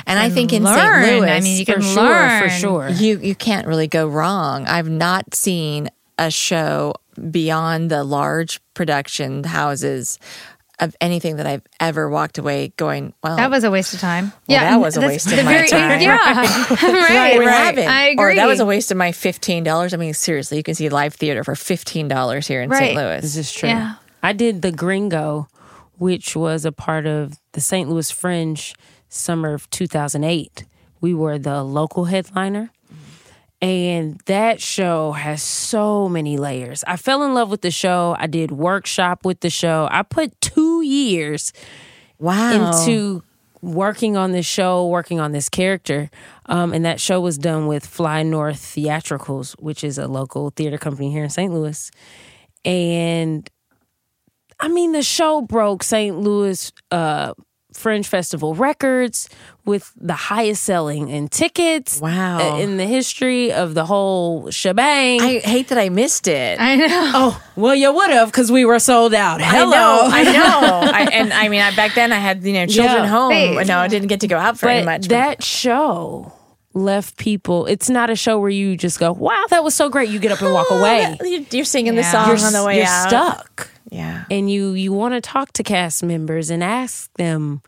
and, i think in learn. st louis I mean, you For can sure, learn. for sure. you you can't really go wrong i've not seen a show beyond the large production houses of anything that i've ever walked away going well That was a waste of time. Well, that was a waste of the my time. Yeah, right, What right. happened? I agree. Or that was a waste of my fifteen dollars. I mean, seriously, you can see live theater for fifteen dollars here in Right. St. Louis. This is true. Yeah. I did the Gringo, which was a part of the St. Louis Fringe summer of 2008. We were the local headliner. And that show has so many layers. I fell in love with the show. I did workshop with the show. I put two years wow. into working on this show, working on this character. Um, and that show was done with Fly North Theatricals, which is a local theater company here in St. Louis. And I mean, the show broke St. Louis uh, Fringe Festival records with the highest selling in tickets Wow. in the history of the whole shebang. I hate that I missed it. I know. oh, well, you would have because we were sold out. Hello. I know. I know. I, and I mean, I, back then I had you know children Yeah. home. Right. No, I didn't get to go out very but much. but- that show left people. It's not a show where you just go, "Wow, that was so great." You get up and walk oh, away. You- You're singing the song You're, on the way you're out. stuck, Yeah. and you you want to talk to cast members and ask them,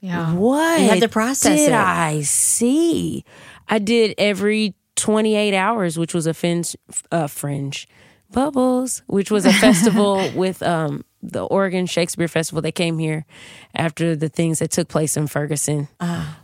Yeah. "What You had to process did it. I see?" I did every 28 hours, which was a fringe, uh, fringe bubbles, which was a festival with um, the Oregon Shakespeare Festival. They came here after the things that took place in Ferguson,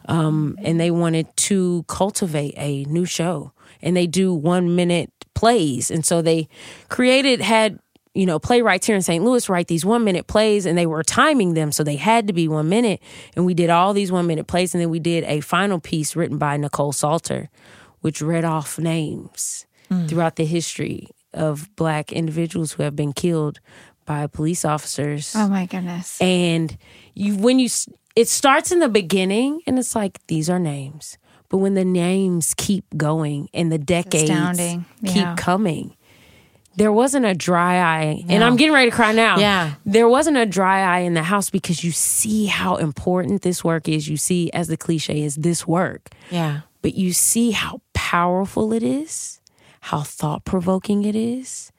um, and they wanted to cultivate a new show. And they do one minute plays, and so they created had you know playwrights here in St. Louis write these one minute plays, and they were timing them, so they had to be one minute. And we did all these one minute plays, and then we did a final piece written by Nicole Salter, which read off names hmm. throughout the history of black individuals who have been killed by police officers Oh my goodness. and you when you it starts in the beginning and it's like these are names but when the names keep going and the decades keep Yeah. coming there wasn't a dry eye and i'm getting ready to cry now Yeah. there wasn't a dry eye in the house because you see how important this work is you see as the cliche is this work Yeah. but you see how powerful it is, how thought provoking it is,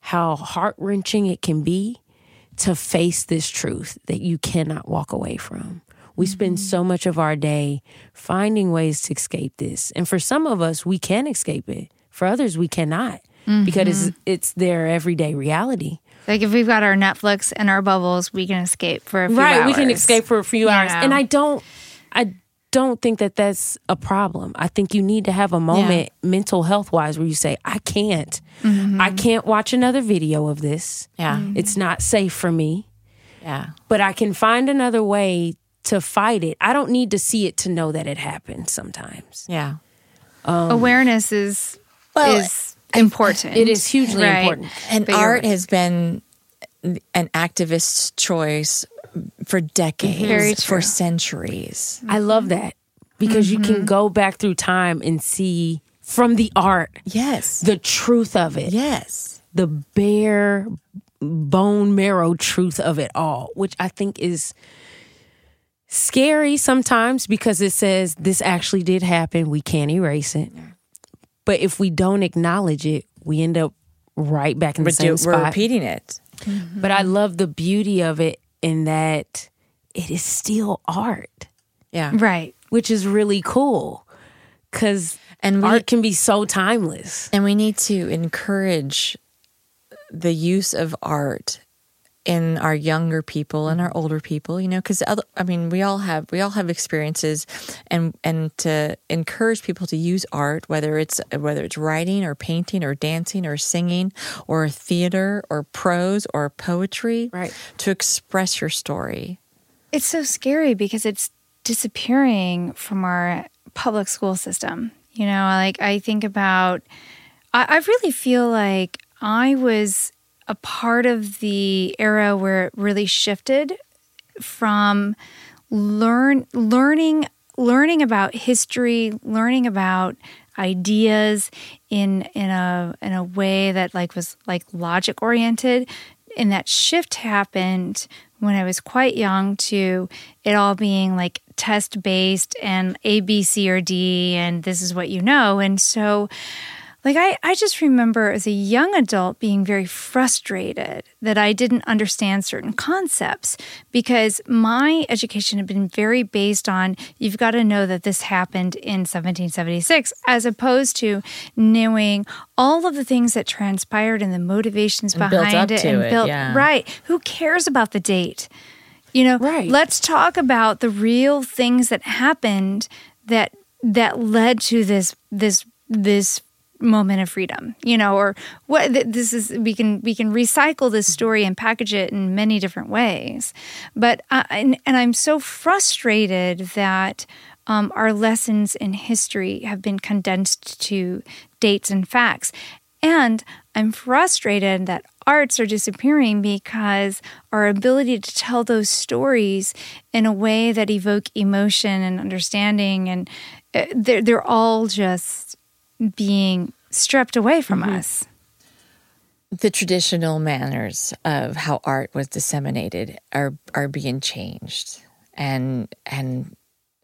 how heart wrenching it can be to face this truth that you cannot walk away from. We spend mm-hmm. so much of our day finding ways to escape this. And for some of us, we can escape it. For others, we cannot because it's, it's their everyday reality. Like if we've got our Netflix and our bubbles, we can escape for a few right hours. we can escape for a few hours Yeah. and i don't i don't think that that's a problem i think you need to have a moment mental health wise where you say i can't Mm-hmm. i can't watch another video of this Yeah. Mm-hmm. it's not safe for me Yeah. but i can find another way to fight it i don't need to see it to know that it happened sometimes Yeah. Um, Awareness is Well, is important. it is hugely Right. important And But art has been an activist's choice for decades, Very for true. centuries. i love that because you Mm-hmm. can go back through time and see from the art Yes. the truth of it yes. the bare bone marrow truth of it all, which I think is scary sometimes because it says this actually did happen. We can't erase it. But if we don't acknowledge it, we end up right back in the We're, same do, we're spot. repeating it. Mm-hmm. But I love the beauty of it in that it is still art, Yeah. right. which is really cool because And we, art can be so timeless. and we need to encourage the use of art in our younger people and our older people you know because i mean we all have we all have experiences and and to encourage people to use art whether it's whether it's writing or painting or dancing or singing or theater or prose or poetry Right. to express your story It's so scary because it's disappearing from our public school system. You know, like I think about, I, I really feel like I was a part of the era where it really shifted from learn learning learning about history, learning about ideas in in a in a way that like was like logic oriented and that shift happened when I was quite young to it all being like test based and A, B, C, or D, and this is what you know. And so, like, I, I just remember as a young adult being very frustrated that I didn't understand certain concepts because my education had been very based on you've got to know that this happened in 1776, as opposed to knowing all of the things that transpired and the motivations And behind up it to and it, built yeah. right. Who cares about the date? You know, Right. let's talk about the real things that happened that that led to this this this moment of freedom you know or what this is we can we can recycle this story and package it in many different ways. But I, and, and i'm so frustrated that um, our lessons in history have been condensed to dates and facts. And I'm frustrated that arts are disappearing because our ability to tell those stories in a way that evoke emotion and understanding and uh, they're, they're all just being stripped away from mm-hmm. us. the traditional manners of how art was disseminated are are being changed and and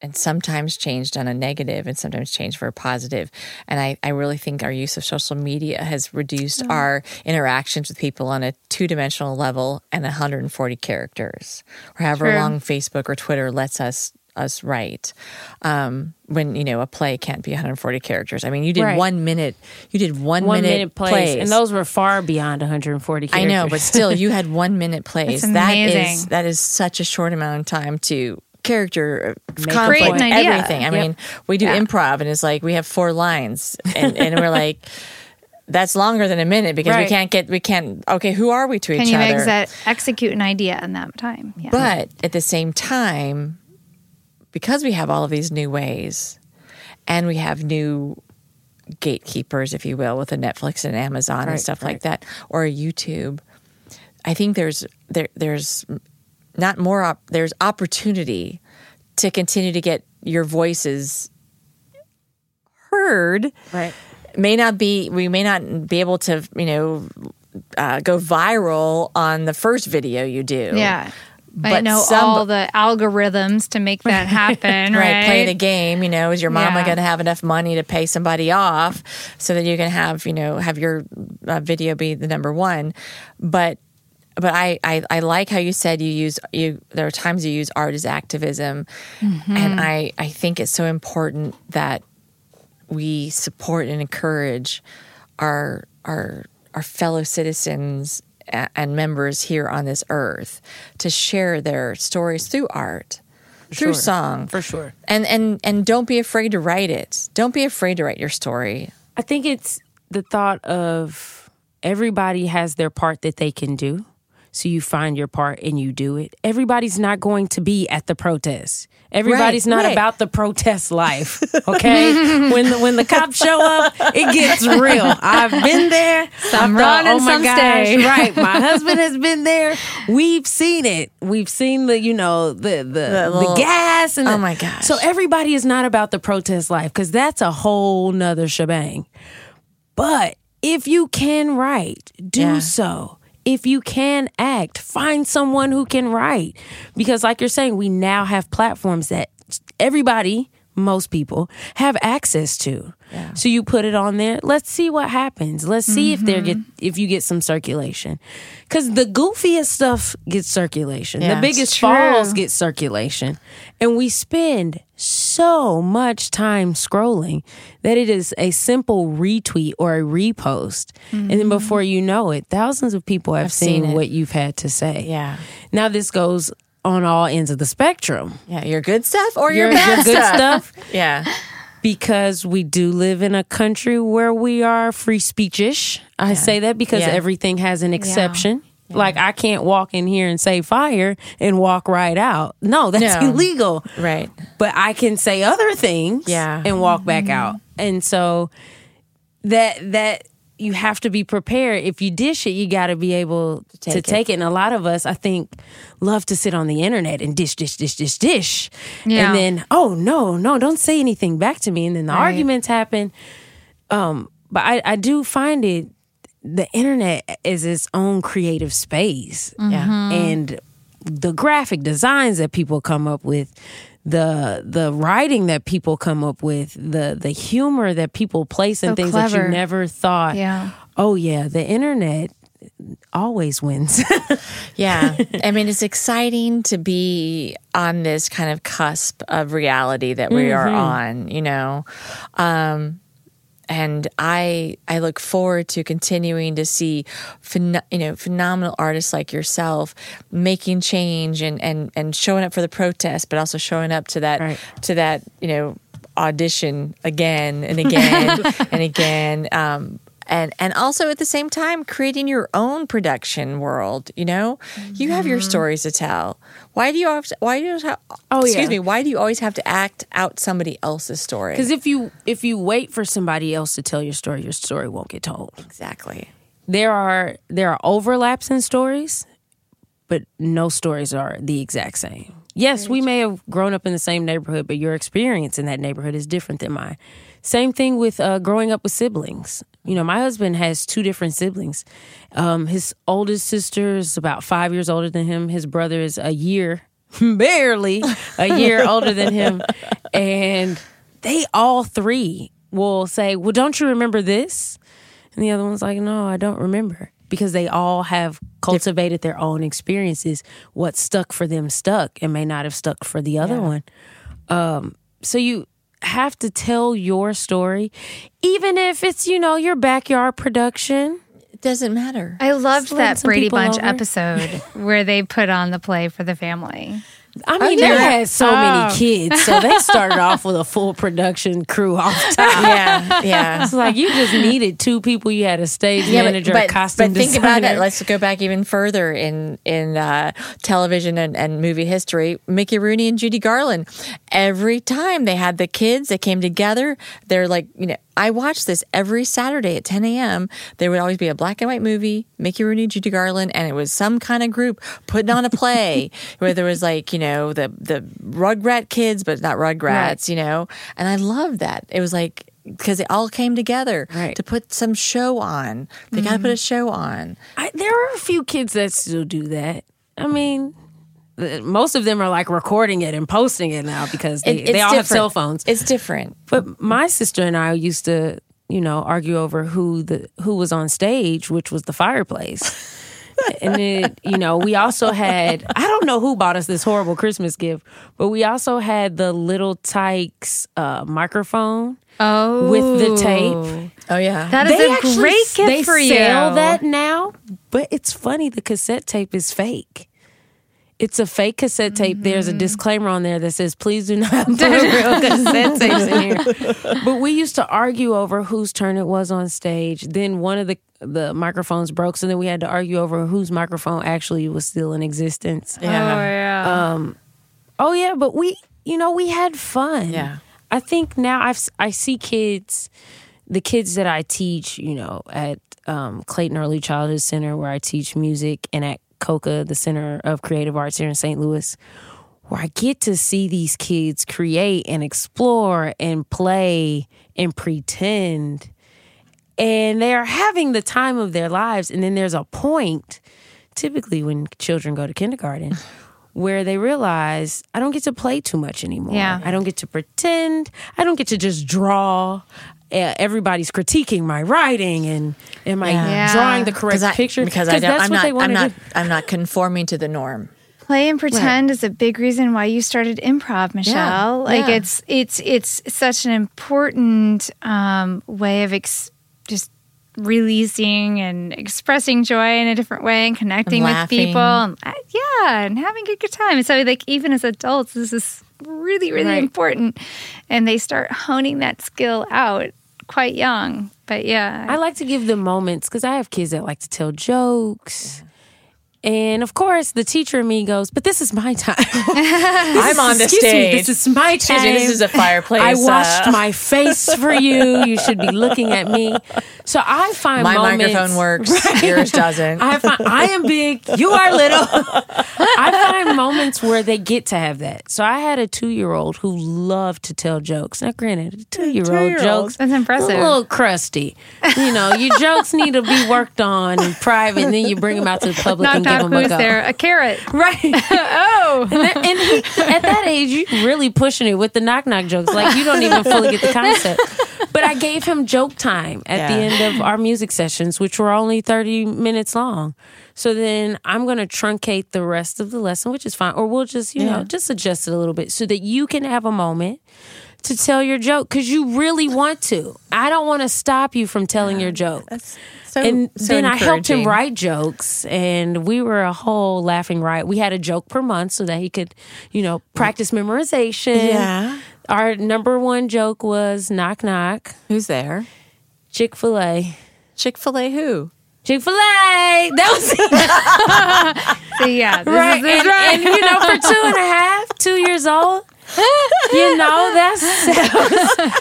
and sometimes changed on a negative and sometimes changed for a positive. and i i really think our use of social media has reduced our interactions with people on a two-dimensional level and 140 characters or however True. long facebook or twitter lets us us write um when you know a play can't be 140 characters i mean you did Right. one minute you did one, One minute, minute plays, plays and those were far beyond 140 characters I know, but still, you had one minute plays. That's That is amazing. that is such a short amount of time to character uh, Make conflict. Create everything. I Yep. mean, we do Yeah. improv, and it's like we have four lines, and, and we're like. That's longer than a minute because we can't get we can't okay who are we to Can each you other exe- execute an idea in that time? Yeah. but at the same time, because we have all of these new ways and we have new gatekeepers, if you will, with a Netflix and Amazon and stuff right. like that, or a YouTube, I think there's there there's not more op- there's opportunity to continue to get your voices heard right. may not be we may not be able to you know uh, go viral on the first video you do yeah. I but know some- all the algorithms to make that happen, right? right, play the game. You know, is your mama Yeah. going to have enough money to pay somebody off so that you can have you know have your uh, video be the number one? But but I, I I like how you said you use you. There are times you use art as activism, Mm-hmm. and I I think it's so important that we support and encourage our our our fellow citizens and members here on this earth to share their stories through art through Sure. song For sure. and and and don't be afraid to write it don't be afraid to write your story I think it's the thought of everybody has their part that they can do. So you find your part and you do it. Everybody's not going to be at the protest. Everybody's Right, not right. about the protest life. Okay, when the, when the cops show up, it gets real. I've been there. Some run oh my some gosh, stay." right? My husband has been there. We've seen it. We've seen the you know the the the, little- gas and Oh the- my gosh. So everybody is not about the protest life because that's a whole nother shebang. But if you can write, do Yeah. so. If you can act, find someone who can write. Because, like you're saying, we now have platforms that everybody most people have access to. Yeah. So you put it on there. Let's see what happens. Let's see if there get Mm-hmm. if you get some circulation. Cuz the goofiest stuff gets circulation. Yeah, the biggest falls get circulation. And we spend so much time scrolling that it is a simple retweet or a repost. And then before you know it, thousands of people have Mm-hmm. I've seen seen what you've had to say. Yeah. Now this goes on all ends of the spectrum. Yeah. Your good stuff or your, Your, bad your good stuff. stuff Yeah. because we do live in a country where we are free speechish. I say that because Yeah. everything has an exception. Like I can't walk in here and say fire and walk right out. No, that's No. illegal. Right. But I can say other things Yeah. and walk back mm-hmm. out. And so that that you have to be prepared. If you dish it, you got to be able to take take, it. it. And a lot of us, I think, love to sit on the internet and dish, dish, dish, dish, dish. Yeah. And then, oh no, no, don't say anything back to me. And then the Right. arguments happen. Um, but I, I do find it the internet is its own creative space Yeah. and the graphic designs that people come up with the the writing that people come up with the the humor that people place in So things that you never thought Yeah. oh yeah the internet always wins Yeah. I mean, it's exciting to be on this kind of cusp of reality that we are on, you know. Um, and I I look forward to continuing to see phen- you know phenomenal artists like yourself making change and and and showing up for the protest, but also showing up to that Right. to that you know audition again and again and again. Um, and and also at the same time creating your own production world you know you have your stories to tell why do you have to, why do you have Oh, excuse yeah. me why do you always have to act out somebody else's story because if you if you wait for somebody else to tell your story your story won't get told exactly there are there are overlaps in stories, but no stories are the exact same. Yes, we may have grown up in the same neighborhood, but your experience in that neighborhood is different than mine. Same thing with uh, growing up with siblings. You know, my husband has two different siblings. Um, his oldest sister is about five years older than him. His brother is a year, barely a year older than him, and they all three will say, "Well, don't you remember this?" And the other one's like, no, I don't remember. Because they all have cultivated their own experiences. What stuck for them stuck and may not have stuck for the other Yeah. one. Um, so you have to tell your story, even if it's, you know, your backyard production. it doesn't matter I loved Just that Brady Bunch over. episode where they put on the play for the family. I mean, yeah. they had so Oh. many kids, so they started off with a full production crew off top. yeah yeah It's like you just needed two people. You had a stage manager, a costume but think about designer. that. Let's go back even further in in uh, television and, and movie history. Mickey Rooney and Judy Garland. Every time they had the kids, they came together. They're like, you know, I watched this every Saturday at 10 a.m. There would always be a black and white movie, Mickey Rooney, Judy Garland, and it was some kind of group putting on a play where there was like, you know, the the Rugrat kids, but not Rugrats, you know. And I loved that. It was like because it all came together Right. to put some show on. They got to put mm-hmm. a show on. I, there are a few kids that still do that. I mean, most of them are like recording it and posting it now because they, It- they all have cell phones. It's different. But my sister and I used to, you know, argue over who the who was on stage, which was the fireplace. and then, you know, we also had I don't know who bought us this horrible Christmas gift, but we also had the Little Tikes uh, microphone Oh, with the tape. Oh yeah. That is a actually- great gift they for you. They sell that now, but it's funny. The cassette tape is fake. It's a fake cassette tape. There's Mm-hmm. a disclaimer on there that says, "Please do not put real cassette tapes in here." But we used to argue over whose turn it was on stage. Then one of the the microphones broke, so then we had to argue over whose microphone actually was still in existence. Oh yeah. Oh yeah, but we, you know, we had fun. Yeah. I think now I've I see kids, the kids that I teach, you know, at um, Clayton Early Childhood Center where I teach music, and at COCA, the Center of Creative Arts here in St. Louis, where I get to see these kids create and explore and play and pretend, and they are having the time of their lives. And then there's a point, typically when children go to kindergarten where they realize I don't get to play too much anymore. Yeah. I don't get to pretend. I don't get to just draw. Uh, everybody's critiquing my writing and am I Yeah. drawing the correct I, picture? because I don't, that's I'm what not, they want I'm to not, do. I'm not conforming to the norm. Play and pretend is a big reason why you started improv, Michelle. like yeah. it's it's it's such an important um, way of ex- just releasing and expressing joy in a different way and connecting And with people. And, uh, yeah, and having a good time. So like even as adults, this is really really Right. important, and they start honing that skill out quite young. But yeah, I like to give them moments because I have kids that like to tell jokes. And of course, the teacher in me goes, "But this is my time. I'm on the Excuse me, stage. this is my time. Excuse me, this is a fireplace. I washed uh, my face for you. You should be looking at me. So I find my moments, microphone works. Yours doesn't. I find I am big. You are little. I find moments where they get to have that. So I had a two year old who loved to tell jokes. Now, granted, two year old jokes That's impressive. A little crusty. You know, your jokes need to be worked on in private, and then you bring them out to the public knock and give knock, a who's go. there? A carrot. Right. Oh, And, that- and he, at that age, you really pushing it with the knock knock jokes. Like you don't even fully get the concept. But I gave him joke time at the end of our music sessions, which were only 30 minutes long. So then I'm going to truncate the rest of the lesson, which is fine. Or we'll just, you know, just adjust it a little bit so that you can have a moment to tell your joke because you really want to. I don't want to stop you from telling your joke so, and so then I helped him write jokes, and we were a whole laughing riot. We had a joke per month so that he could, you know, practice memorization. Yeah. Our number one joke was knock knock, Who's there? Chick fil A. Chick Fil A. Who? Chick fil A. That was so yeah, this right. is this And, right. and, you know, for two and a half, two years old, you know, that's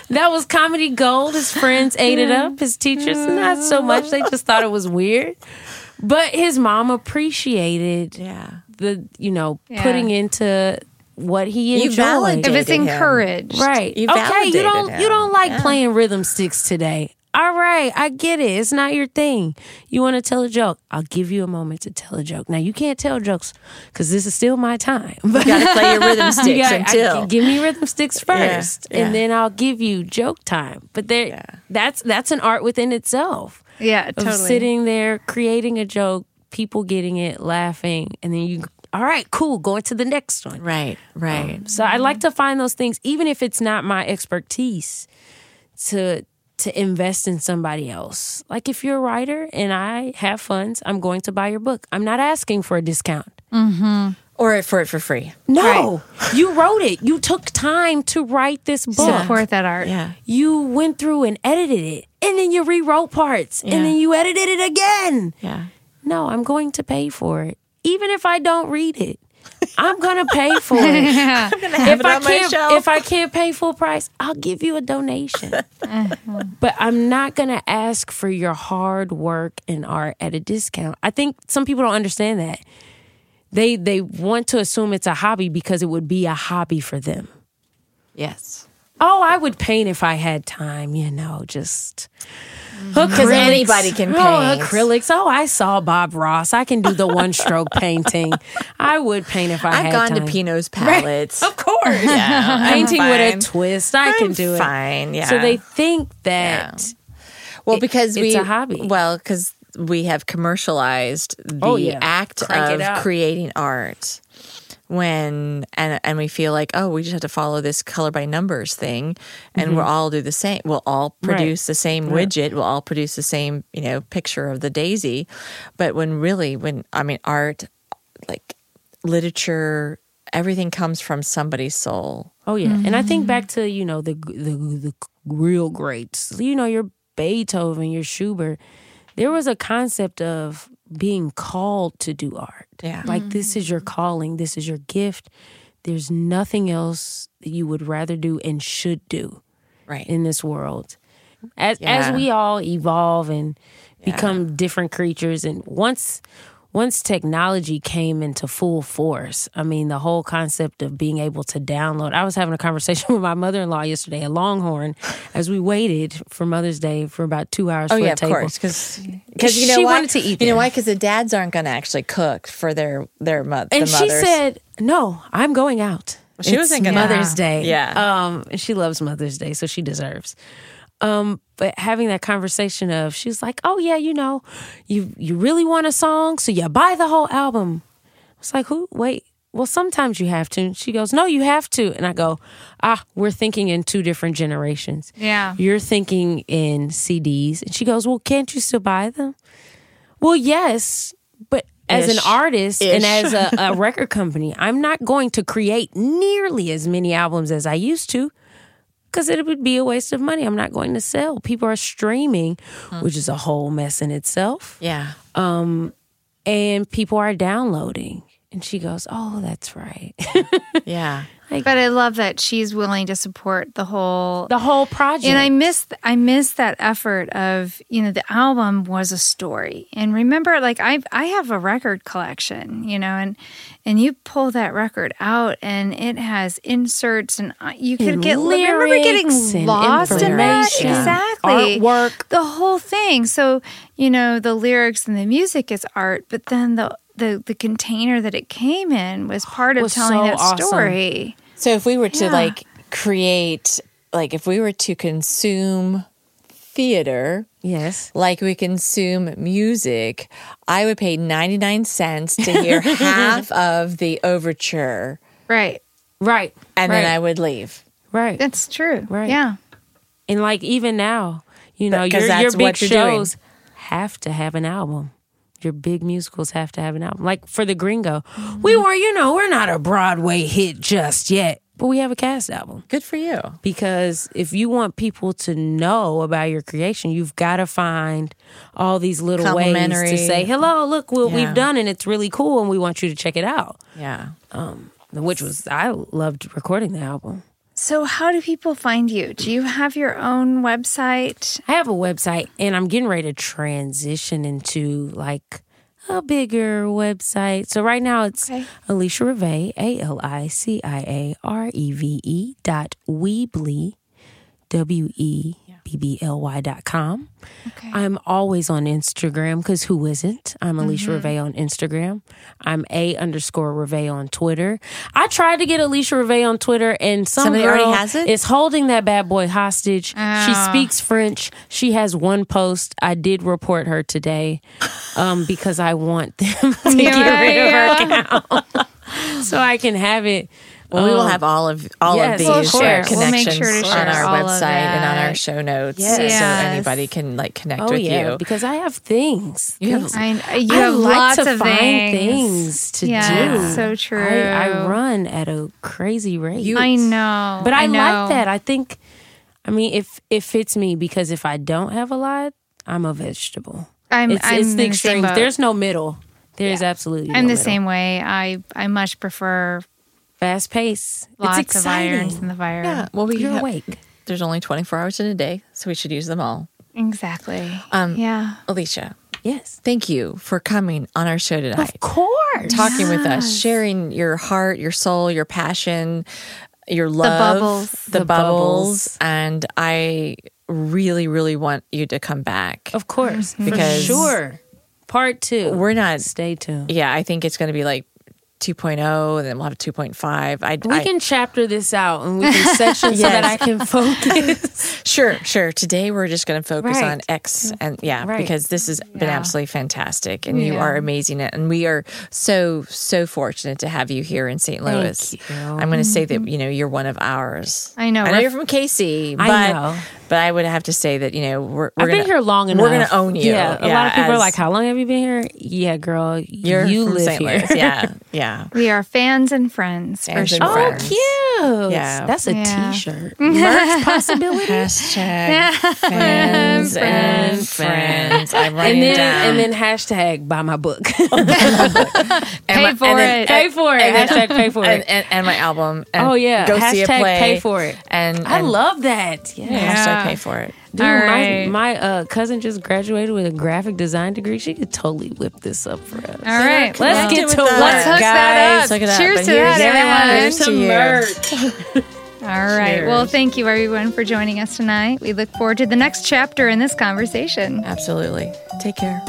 that was comedy gold. His friends ate it up. His teachers, mm. not so much. They just thought it was weird. But his mom appreciated Yeah. the, you know, Yeah. putting into what he You enjoyed. validated if it's him. encouraged, Right. You okay, you don't him. you don't like Yeah. playing rhythm sticks today. All right, I get it. It's not your thing. You want to tell a joke? I'll give you a moment to tell a joke. Now you can't tell jokes because this is still my time. But You got to play your rhythm sticks you gotta- I- give me rhythm sticks first, yeah. and then I'll give you joke time. But there, Yeah. that's that's an art within itself yeah, totally. sitting there creating a joke, people getting it, laughing, and then you. All right, cool. Going to the next one. right, right. Um, so I like to find those things, even if it's not my expertise, to to invest in somebody else. Like if you're a writer and I have funds, I'm going to buy your book. I'm not asking for a discount. Mm-hmm. or for it for free. No, you wrote it. You took time to write this book. support that art. Yeah. You went through and edited it, and then you rewrote parts, Yeah. and then you edited it again. Yeah. No, I'm going to pay for it, even if I don't read it. I'm gonna pay for it. Yeah. If it I can't, if I can't pay full price, I'll give you a donation. Uh-huh. but I'm not gonna ask for your hard work and art at a discount. I think some people don't understand that. They they want to assume it's a hobby because it would be a hobby for them. Yes. Oh, I would paint if I had time, you know, just Because anybody can paint. Oh, acrylics. Oh, I saw Bob Ross. I can do the one stroke painting. I would paint if I I've had gone time. to Pino's palettes. Of course. Yeah, Painting with a twist. I can I'm do it. Fine. Yeah. So they think that well it- because it's we a hobby. Well, because we have commercialized oh, the Oh, yeah. act Crank of creating art. When and and we feel like oh we just have to follow this color by numbers thing, and we'll all do the same. We'll all Mm-hmm. Right. produce the same widget. We'll all produce the same you know picture of the daisy, but when really when I mean art, like literature, everything comes from somebody's soul. Oh yeah, and I think back to you know the the the real greats. You know your Beethoven, your Schubert. There was a concept of being called to do art. Yeah. like this is your calling. This is your gift. There's nothing else that you would rather do and should do Right. in this world. As Yeah. as we all evolve and become different creatures, and once once technology came into full force, I mean, the whole concept of being able to download. I was having a conversation with my mother in law yesterday at Longhorn as we waited for Mother's Day for about two hours Oh for yeah, a of course, because you know She why? wanted to eat You know why? Because the dads aren't going to actually cook for their their mo- the And she said, "No, I'm going out." She It's wasn't gonna- Mother's Day. Yeah. Um, and she loves Mother's Day, so she deserves. Um, but having that conversation of, she was like, "Oh yeah, you know, you you really want a song, so you buy the whole album." It's like, who? Wait. Well, sometimes you have to. And she goes, "No, you have to." And I go, "Ah, we're thinking in two different generations. Yeah. You're thinking in CDs." And she goes, "Well, can't you still buy them?" Well, yes, but as an Ish. artist and as a, a record company, I'm not going to create nearly as many albums as I used to because it would be a waste of money. I'm not going to sell. People are streaming, hmm. which is a whole mess in itself, yeah, um, and people are downloading. And she goes, "Oh, that's right." yeah. But I love that she's willing to support the whole the whole project. And I miss I miss that effort of you know the album was a story. And remember, like I I have a record collection, you know, and and you pull that record out and it has inserts and uh, you could And get. Remember lyrics getting and lost in that information. exactly Artwork. the whole thing. So you know the lyrics and the music is art, but then the the, the container that it came in was part of Was telling so that awesome. story. So if we were to Yeah. like create, like if we were to consume theater yes, like we consume music, I would pay ninety nine cents to hear half of the overture, Right. right, and right, then I would leave. right. That's true. Right. Yeah. And like even now, you know, your your big what you're doing. shows have to have an album. Your big musicals have to have an album. Like for the Gringo, we Mm-hmm. were, you know, we're not a Broadway hit just yet, but we have a cast album. Good for you. Because if you want people to know about your creation, you've got to find all these little ways to say, "Hello, look what Yeah. we've done, and it's really cool, and we want you to check it out." Yeah. Um, Which was I loved recording the album. So, how do people find you? Do you have your own website? I have a website and I'm getting ready to transition into like a bigger website. So right now it's Okay. Alicia Reve, A L I C I A R E V E dot Weebly, W E B B L Y dot com. Okay. I'm always on Instagram because who isn't? I'm Alicia Mm-hmm. Reve on Instagram. I'm A underscore Reve on Twitter. I tried to get Alicia Reve on Twitter and some Somebody girl already has it? is holding that bad boy hostage. She Ah. speaks French. She has one post. I did report her today um, because I want them to get rid of her account so I can have it. Well, we will Um, have all of all yes, of Well, these of course. We'll make connections sure to on our website and on our show notes, Yes. so Yes. anybody can like connect Oh with yeah, you. because I have things. You have- Things- I, you I have like lots to of find things. things to Yeah, do. it's so true. I, I run at a crazy rate. You- I know. but I, know. like that. I think, I mean, if it fits me because if I don't have a lot, I'm a vegetable. I'm, It's, I'm it's in the the same There's no middle. There's absolutely. I'm no the middle. same way. I I much prefer Fast pace. lots it's of exciting. irons in the fire. yeah. Well, we You're have, awake. There's only 24 hours in a day, so we should use them all. Exactly. Um, yeah. Alicia, Yes. thank you for coming on our show tonight. Of course. talking with us, sharing your heart, your soul, your passion, your love, the bubbles. the, The bubbles. bubbles. and I really, really want you to come back. Of course. Because- For sure. Part two. We're not. Stay tuned. Yeah, I think it's going to be like 2.0, and then we'll have 2.5. I, We I can chapter this out and we can section so that I can focus. sure, sure. Today we're just going to focus Right. on X, and yeah, Right. because this has been absolutely fantastic, and you are amazing, and we are so so fortunate to have you here in St. Louis. you. I'm going to say that mm-hmm. you know you're one of ours. I know. I know you're from KC, but I know. But I would have to say that you know we're, we're I've been gonna, here long enough. We're going to own you. Yeah. A lot of people are like, "How long have you been here?" Yeah, girl. You're you from live St. here. Yeah, yeah. We are fans and friends Fans for and sure. Oh, friends. cute. Yeah. That's a Yeah. shirt Merch possibility. Hashtag fans and friends. I'm And writing then down. and then hashtag buy my book. Pay my- for and then- it. pay for it. and Hashtag pay for it. and, and my album. And Oh yeah. go see a play. pay for it. And, I love last that. Yeah. hashtag to pay for it. Dude, All my, my uh, cousin just graduated with a graphic design degree. She could totally whip this up for us. All right. Let's Connect get to work, Let's hook that up. Look at that. Cheers But to that, here's everyone. to you. All right. Well, thank you everyone for joining us tonight. We look forward to the next chapter in this conversation. Absolutely. Take care.